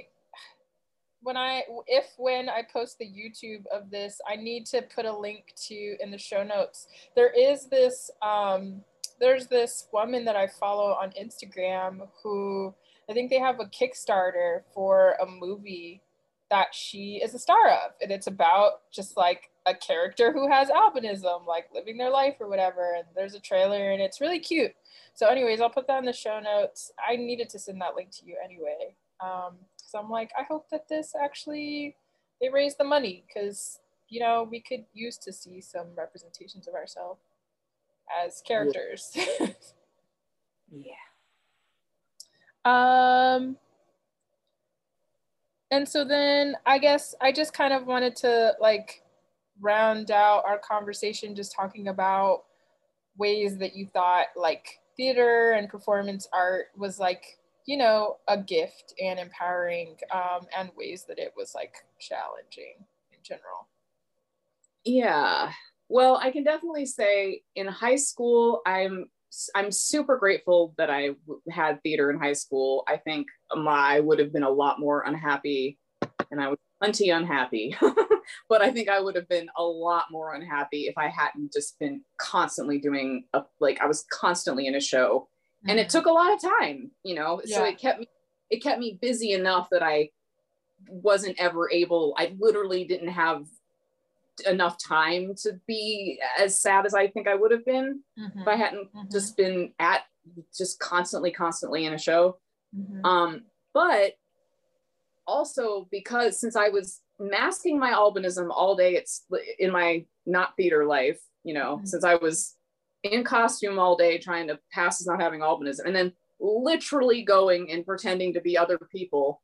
when i if when i post the youtube of this i need to put a link to in the show notes. There is this um there's this woman that i follow on instagram who i think they have a kickstarter for a movie that she is a star of. And it's about just like a character who has albinism like living their life or whatever. And there's a trailer and it's really cute. So anyways i'll put that in the show notes. I needed to send that link to you anyway. Um so i'm like i hope that this actually they raise the money because you know we could use to see some representations of ourselves as characters [laughs] Yeah. um and so then I guess I just kind of wanted to like round out our conversation just talking about ways that you thought like theater and performance art was like you know a gift and empowering um, and ways that it was like challenging in general. Yeah. Well i can definitely say in high school i'm i'm super grateful that i had theater in high school. I think my, i would have been a lot more unhappy and i was plenty unhappy. [laughs] But I think I would have been a lot more unhappy if I hadn't just been constantly doing a like I was constantly in a show. Mm-hmm. And it mm-hmm. took a lot of time, you know. Yeah. So it kept me it kept me busy enough that I wasn't ever able, I literally didn't have enough time to be as sad as I think I would have been mm-hmm. if I hadn't mm-hmm. just been at just constantly, constantly in a show. Mm-hmm. Um, but also because since I was masking my albinism all day it's in my not theater life you know mm-hmm. since i was in costume all day trying to pass as not having albinism and then literally going and pretending to be other people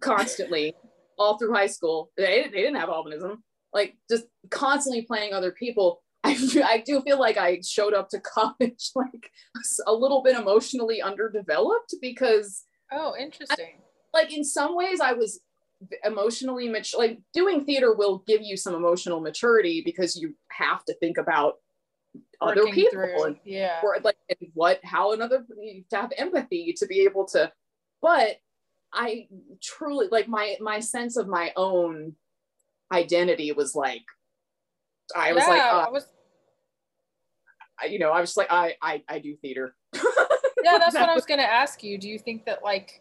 constantly [laughs] all through high school. They, they didn't have albinism. Like just constantly playing other people. I, [laughs] I do feel like i showed up to [laughs] college like a little bit emotionally underdeveloped because oh interesting. I, like in some ways i was emotionally mature like doing theater will give you some emotional maturity because you have to think about other people through, and yeah. or like and what how another to have empathy to be able to but i truly like my my sense of my own identity was like i was yeah, like uh, I was you know i was like i i, I do theater. [laughs] Yeah that's what i was going to ask you. Do you think that like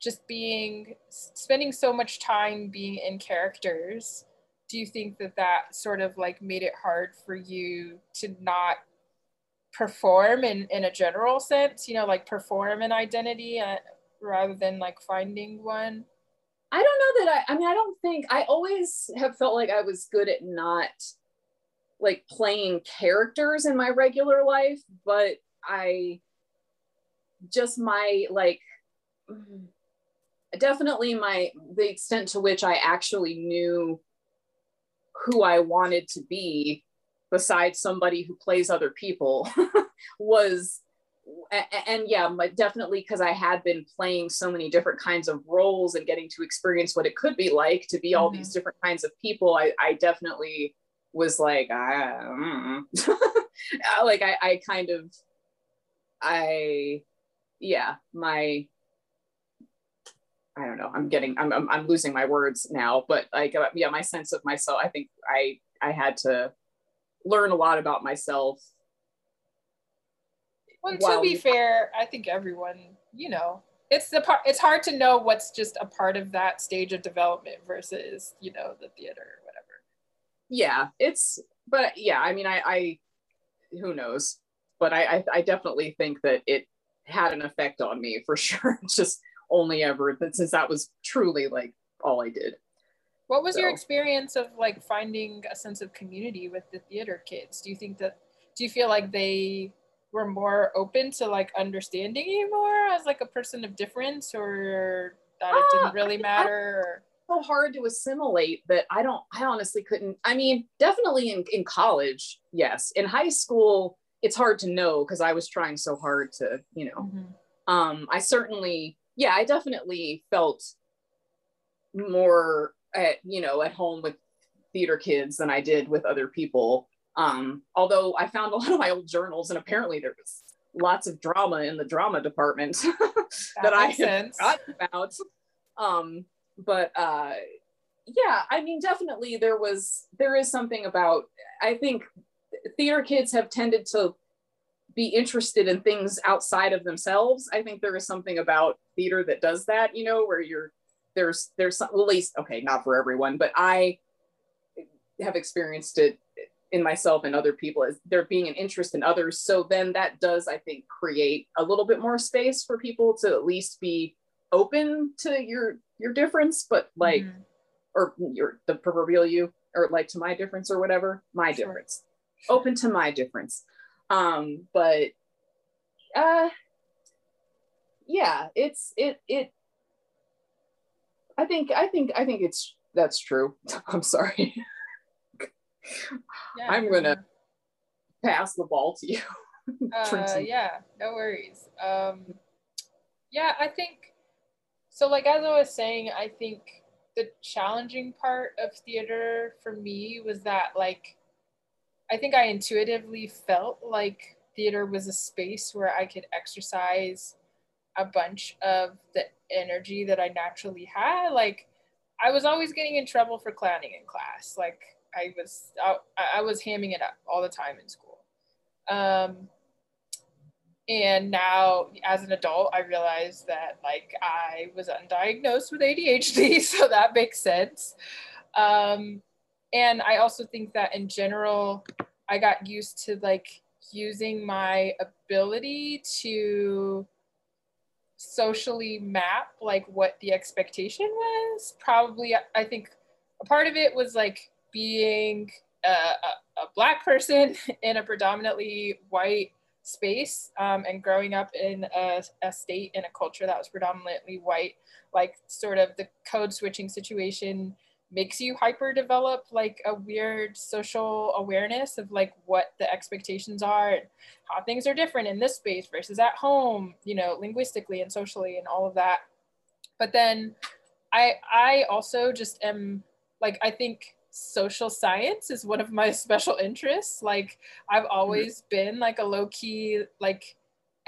just being spending so much time being in characters do you think that that sort of like made it hard for you to not perform in in a general sense you know like perform an identity uh, rather than like finding one? I don't know that i i mean i don't think i always have felt like i was good at not like playing characters in my regular life but i just my like definitely my the extent to which I actually knew who I wanted to be besides somebody who plays other people [laughs] was and yeah definitely because i had been playing so many different kinds of roles and getting to experience what it could be like to be all mm-hmm. these different kinds of people i, I definitely was like I, ah, mm. [laughs] uh, like I, I kind of i yeah my I don't know. I'm getting, I'm, I'm, I'm losing my words now, but like, uh, yeah, my sense of myself, I think I, I had to learn a lot about myself. Well, to be fair, I think everyone, you know, it's the part, it's hard to know what's just a part of that stage of development versus, you know, the theater or whatever. Yeah, it's, but yeah, I mean, I, I, who knows, but I, I, I definitely think that it had an effect on me for [laughs] sure. just, only ever that since that was truly like all I did. What was so. your experience of like finding a sense of community with the theater kids? Do you think that do you feel like they were more open to like understanding you more as like a person of difference or that it didn't ah, really matter? so hard to assimilate that I don't I honestly couldn't I mean definitely in, in college yes in high school it's hard to know because I was trying so hard to you know mm-hmm. um I certainly yeah, I definitely felt more at you know at home with theater kids than I did with other people. Um, although I found a [laughs] lot of my old journals, and apparently there was lots of drama in the drama department [laughs] that, that I had forgotten about. Um, but uh, yeah, I mean, definitely there was there is something about I think theater kids have tended to be interested in things outside of themselves. I think there is something about theater that does that, you know, where you're there's there's some, at least okay, not for everyone, but I have experienced it in myself and other people as there being an interest in others. So then that does, I think, create a little bit more space for people to at least be open to your your difference, but like mm-hmm. or your the proverbial you or like to my difference or whatever, my sure. difference. Open to my difference. Um, but uh yeah, it's it it I think I think I think it's that's true. [laughs] I'm sorry. Yeah, I'm gonna pass the ball to you. [laughs] uh, yeah, no worries. Um, yeah, I think so. Like as I was saying, I think the challenging part of theater for me was that like I think I intuitively felt like theater was a space where I could exercise a bunch of the energy that I naturally had. Like I was always getting in trouble for clowning in class. Like I was I, I was hamming it up all the time in school. Um, and now as an adult, I realized that like I was undiagnosed with ADHD, [laughs] so that makes sense. Um, and I also think that in general, I got used to like using my ability to socially map like what the expectation was. Probably, I think a part of it was like being a, a, a black person [laughs] in a predominantly white space um, and growing up in a, a, state in a culture that was predominantly white like sort of the code switching situation makes you hyper develop like a weird social awareness of like what the expectations are and how things are different in this space versus at home you know linguistically and socially and all of that but then i i also just am like i think social science is one of my [laughs] special interests like i've mm-hmm. always mm-hmm. been like a low-key like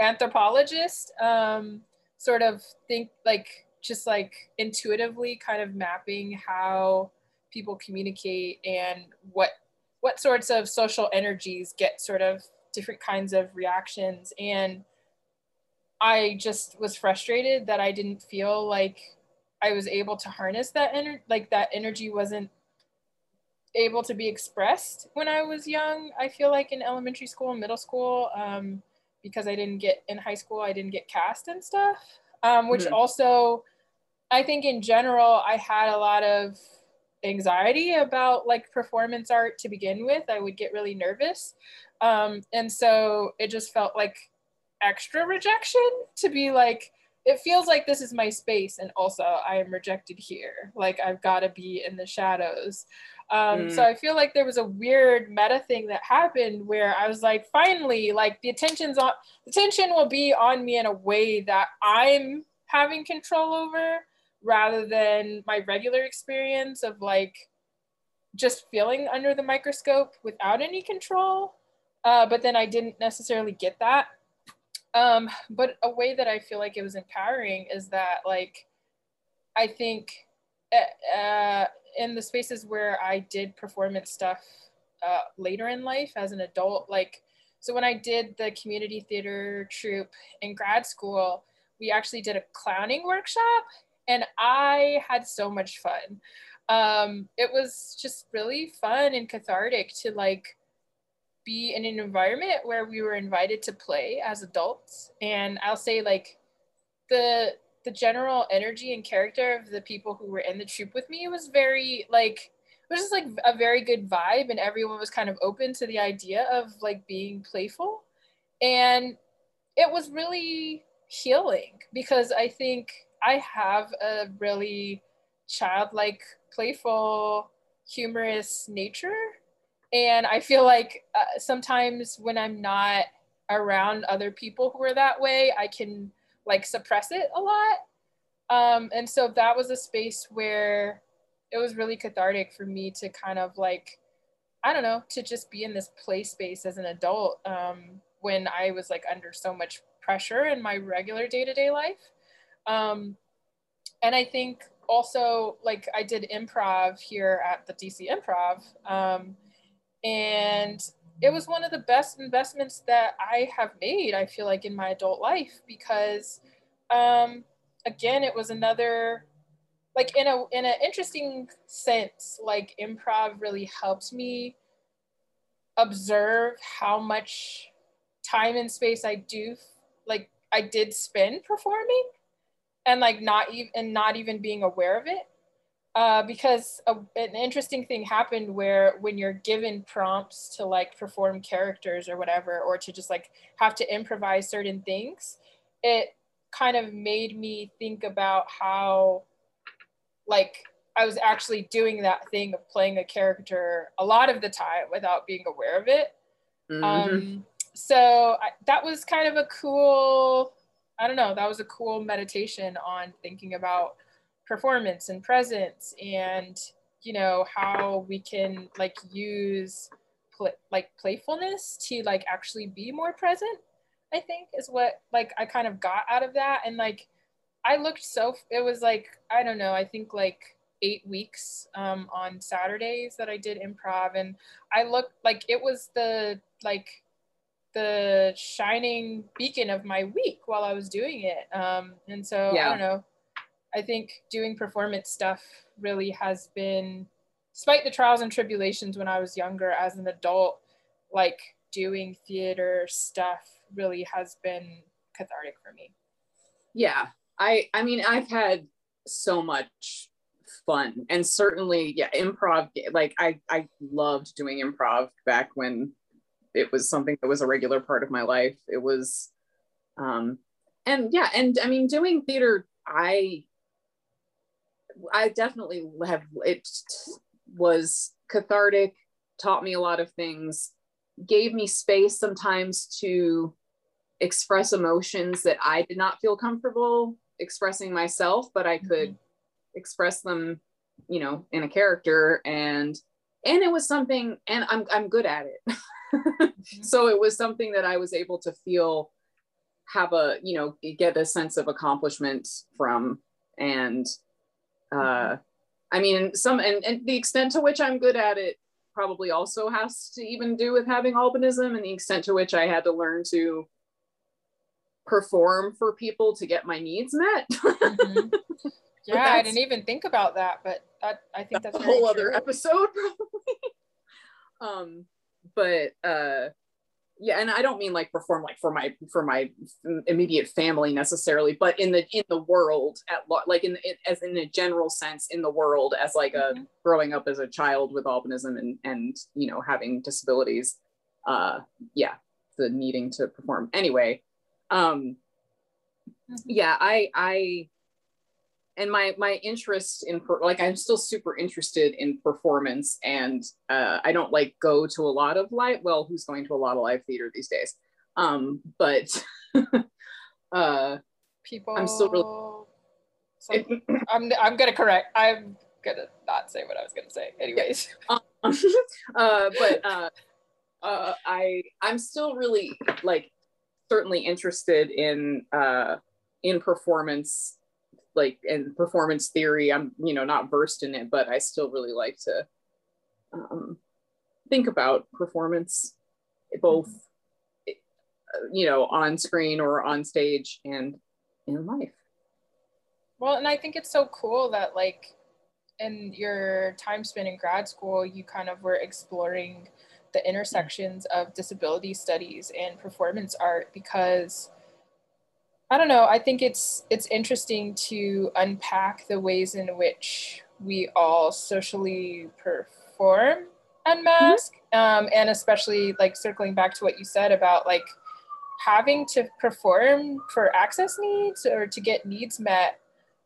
anthropologist um sort of think like just like intuitively kind of mapping how people communicate and what what sorts of social energies get sort of different kinds of reactions and i just was frustrated that i didn't feel like i was able to harness that energy like that energy wasn't able to be expressed when i was young i feel like in elementary school middle school um, because i didn't get in high school i didn't get cast and stuff um, which mm-hmm. also I think in general, I had a lot of anxiety about like performance art to begin with. I would get really nervous. Um, and so it just felt like extra rejection to be like, it feels like this is my space and also I am rejected here. Like I've got to be in the shadows. Um, mm. So I feel like there was a weird meta thing that happened where I was like, finally, like the attention's on, the attention will be on me in a way that I'm having control over rather than my regular experience of like just feeling under the microscope without any control. Uh, but then I didn't necessarily get that. Um, but a way that I feel like it was empowering is that like I think uh, uh in the spaces where I did performance stuff uh, later in life as an adult, like so when I did the community theater troupe in grad school, we actually did a clowning workshop and I had so much fun. Um, it was just really fun and cathartic to like be in an environment where we were invited to play as adults. And I'll say like the the general energy and character of the people who were in the troupe with me was very like it was just like a very good vibe and everyone was kind of open to the idea of like being playful and it was really healing because i think I have a really childlike, playful, humorous nature. And I feel like uh, sometimes when I'm not around other people who are that way, I can like suppress it a lot. Um, and so that was a space where it was really cathartic for me to kind of like, I don't know, to just be in this play space as an adult um, when I was like under so much pressure in my regular day to day life. Um, and I think also like I did improv here at the DC Improv, um, and it was one of the best investments that I have made. I feel like in my adult life because, um, again, it was another like in a in an interesting sense. Like improv really helped me observe how much time and space I do like I did spend performing and like not even and not even being aware of it uh, because a, an interesting thing happened where when you're given prompts to like perform characters or whatever or to just like have to improvise certain things it kind of made me think about how like I was actually doing that thing of playing a character a lot of the time without being aware of it. Mm-hmm. Um, so I, that was kind of a cool, I don't know, that was a cool meditation on thinking about performance and presence and, you know, how we can like use pl- like playfulness to like actually be more present, I think is what like I kind of got out of that. And like, I looked so, it was like, I don't know, I think like eight weeks um, on Saturdays that I did improv, and I looked like it was the like the shining beacon of my week while I was doing it. Um, and so yeah. I don't know. I think doing performance stuff really has been, despite the trials and tribulations when I was younger as an adult, like doing theater stuff really has been cathartic for me. Yeah. I I mean I've had so much fun and certainly yeah improv like i i loved doing improv back when it was something that was a regular part of my life. It was um and yeah and i mean doing theater i i definitely have it was cathartic taught me a lot of things gave me space sometimes to express emotions that i did not feel comfortable expressing myself but i could mm-hmm. express them you know in a character. And and it was something and i'm i'm good at it [laughs] mm-hmm. [laughs] so it was something that i was able to feel have a you know get a sense of accomplishment from and uh i mean some and, and the extent to which i'm good at it probably also has to even do with having albinism and the extent to which i had to learn to perform for people to get my needs met [laughs] mm-hmm. Yeah, I didn't even think about that, but that, I think that's, a whole true. other episode probably. [laughs] um, but uh, yeah, and I don't mean like perform like for my for my immediate family necessarily, but in the in the world at like in, in as in a general sense in the world as like a mm-hmm. growing up as a child with albinism and and you know having disabilities. Uh, yeah, the needing to perform anyway. Um, mm-hmm. yeah, I I and my my interest in like i'm still super interested in performance and uh, i don't like go to a lot of live well who's going to a lot of live theater these days? Um but [laughs] uh people i'm still really so i'm i'm gonna correct i'm gonna not say what i was gonna say anyways. [laughs] Um, [laughs] uh but uh uh i i'm still really like certainly interested in uh in performance like in performance theory i'm you know not versed in it but i still really like to um, think about performance both you know on screen or on stage and in life. Well and i think it's so cool that like in your time spent in grad school you kind of were exploring the intersections of disability studies and performance art because I don't know. I think it's it's interesting to unpack the ways in which we all socially perform en masse, mm-hmm. um, and especially like circling back to what you said about like having to perform for access needs or to get needs met.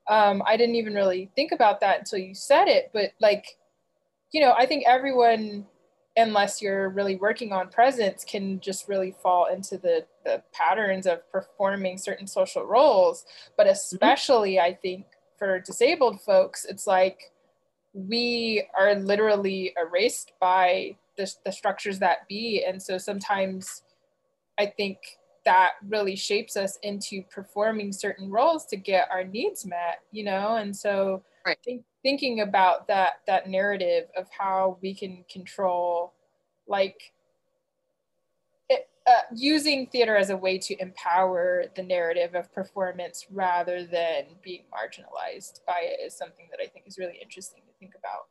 Um, I didn't even really think about that until you said it, but like, you know, I think everyone unless you're really working on presence can just really fall into the, the patterns of performing certain social roles but mm-hmm. especially mm-hmm. i think for disabled folks it's like we are literally erased by the, the structures that be and so sometimes i think that really shapes us into performing certain roles to get our needs met you know and so right. i think thinking about that that narrative of how we can control like it, uh, using theater as a way to empower the narrative of performance rather than being marginalized by it is something that I think is really interesting to think about.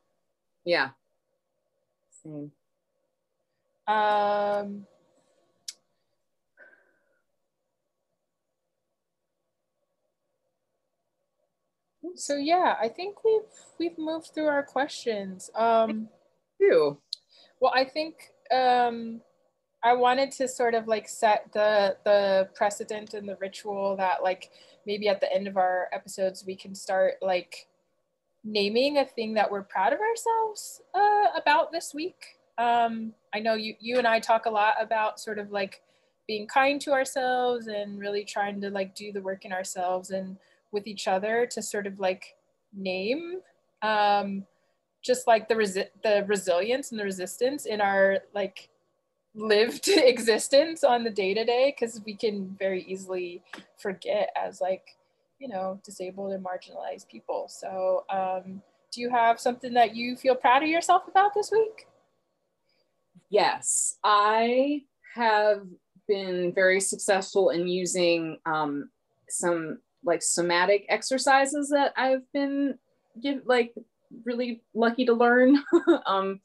Yeah. Same. Um, so yeah, I think we've we've moved through our questions. Um. Well, I think um, I wanted to sort of like set the the precedent and the ritual that like maybe at the end of our episodes we can start like naming a thing that we're proud of ourselves uh, about this week. Um, I know you, you and I talk a lot about sort of like being kind to ourselves and really trying to like do the work in ourselves and with each other to sort of like name um, just like the resi- the resilience and the resistance in our like lived [laughs] existence on the day to day because we can very easily forget as like you know disabled and marginalized people. So um, do you have something that you feel proud of yourself about this week? Yes. I have been very successful in using um, some like somatic exercises that i've been give like really lucky to learn [laughs] um,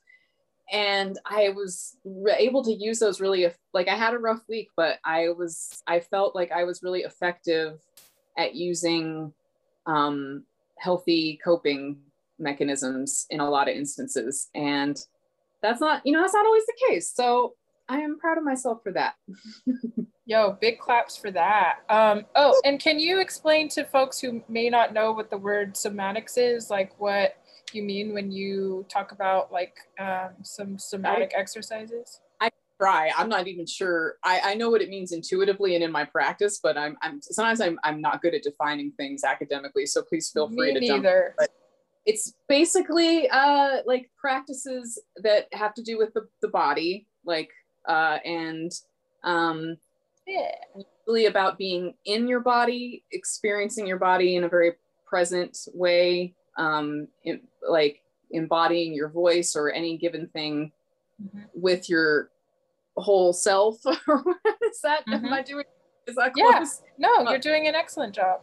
and I was re- able to use those really like I had a rough week, but I was I felt like I was really effective at using um, healthy coping mechanisms in a lot of instances, and that's not you know that's not always the case. So I am proud of myself for that. [laughs] Yo, big claps for that. Um, oh, and can you explain to folks who may not know what the word somatics is, like what you mean when you talk about like um, some somatic I, exercises? I try. I'm not even sure. I, I know what it means intuitively and in my practice, but I'm, I'm sometimes I'm, I'm not good at defining things academically. So please feel free Me to neither. jump. But it's basically uh, like practices that have to do with the, the body, like uh, and um, yeah. really about being in your body, experiencing your body in a very present way, um, in, like embodying your voice or any given thing mm-hmm. with your whole self. [laughs] is that mm-hmm. am I doing? Is that close? Yeah. No, you're doing an excellent job.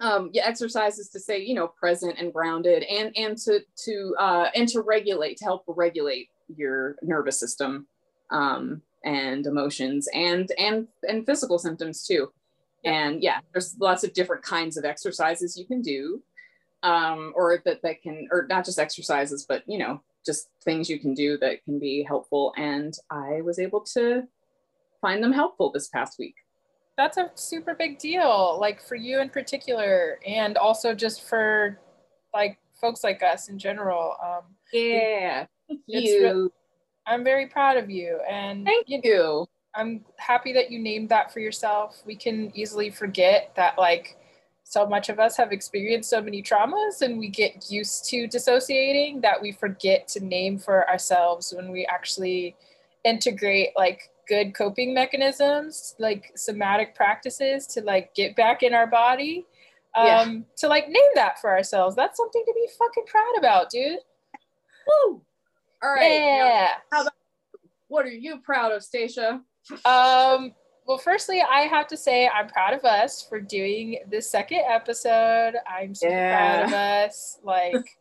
Um, yeah, exercises to say you know present and grounded, and and to to uh, and to regulate to help regulate your nervous system um, and emotions and and and physical symptoms too. And yeah, there's lots of different kinds of exercises you can do um, or that that can, or not just exercises, but you know, just things you can do that can be helpful. And I was able to find them helpful this past week. That's a super big deal, like for you in particular, and also just for like folks like us in general. Um, yeah, thank you. I'm very proud of you, and thank you. you. I'm happy that you named that for yourself. We can easily forget that, like, so much of us have experienced so many traumas and we get used to dissociating that we forget to name for ourselves when we actually integrate like good coping mechanisms like somatic practices to like get back in our body um yeah. to like name that for ourselves that's something to be fucking proud about dude Woo! All right yeah now, about, what are you proud of stacia um well, firstly, I have to say I'm proud of us for doing this second episode. I'm super yeah. proud of us. Like,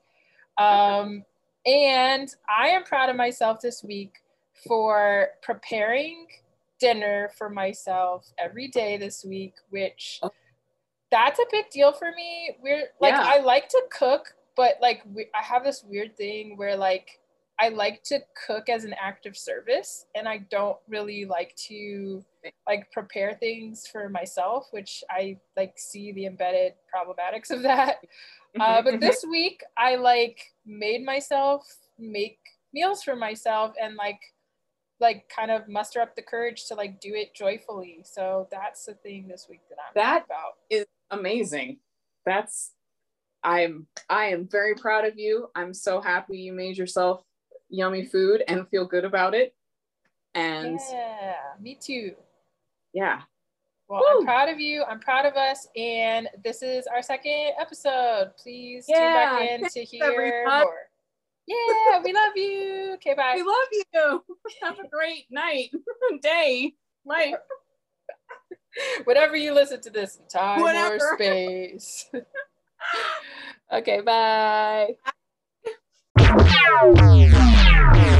um, and I am proud of myself this week for preparing dinner for myself every day this week, which oh. that's a big deal for me. We're like, yeah. I like to cook, but like, we, I have this weird thing where like, I like to cook as an act of service and I don't really like to like prepare things for myself, which I like see the embedded problematics of that. [laughs] Uh, but [laughs] this week I like made myself make meals for myself and like like kind of muster up the courage to like do it joyfully. So that's the thing this week that I'm that about. is amazing. That's I'm I am very proud of you. I'm so happy you made yourself yummy food and feel good about it. And yeah, me too. Yeah. Well, Woo! I'm proud of you. I'm proud of us. And this is our second episode. Please yeah. tune back in to hear more. Yeah, we love you. Okay, bye. We love you. [laughs] Have a great night, [laughs] day, life. [laughs] Whatever you listen to this time Whatever. or space. okay, bye. Yeah.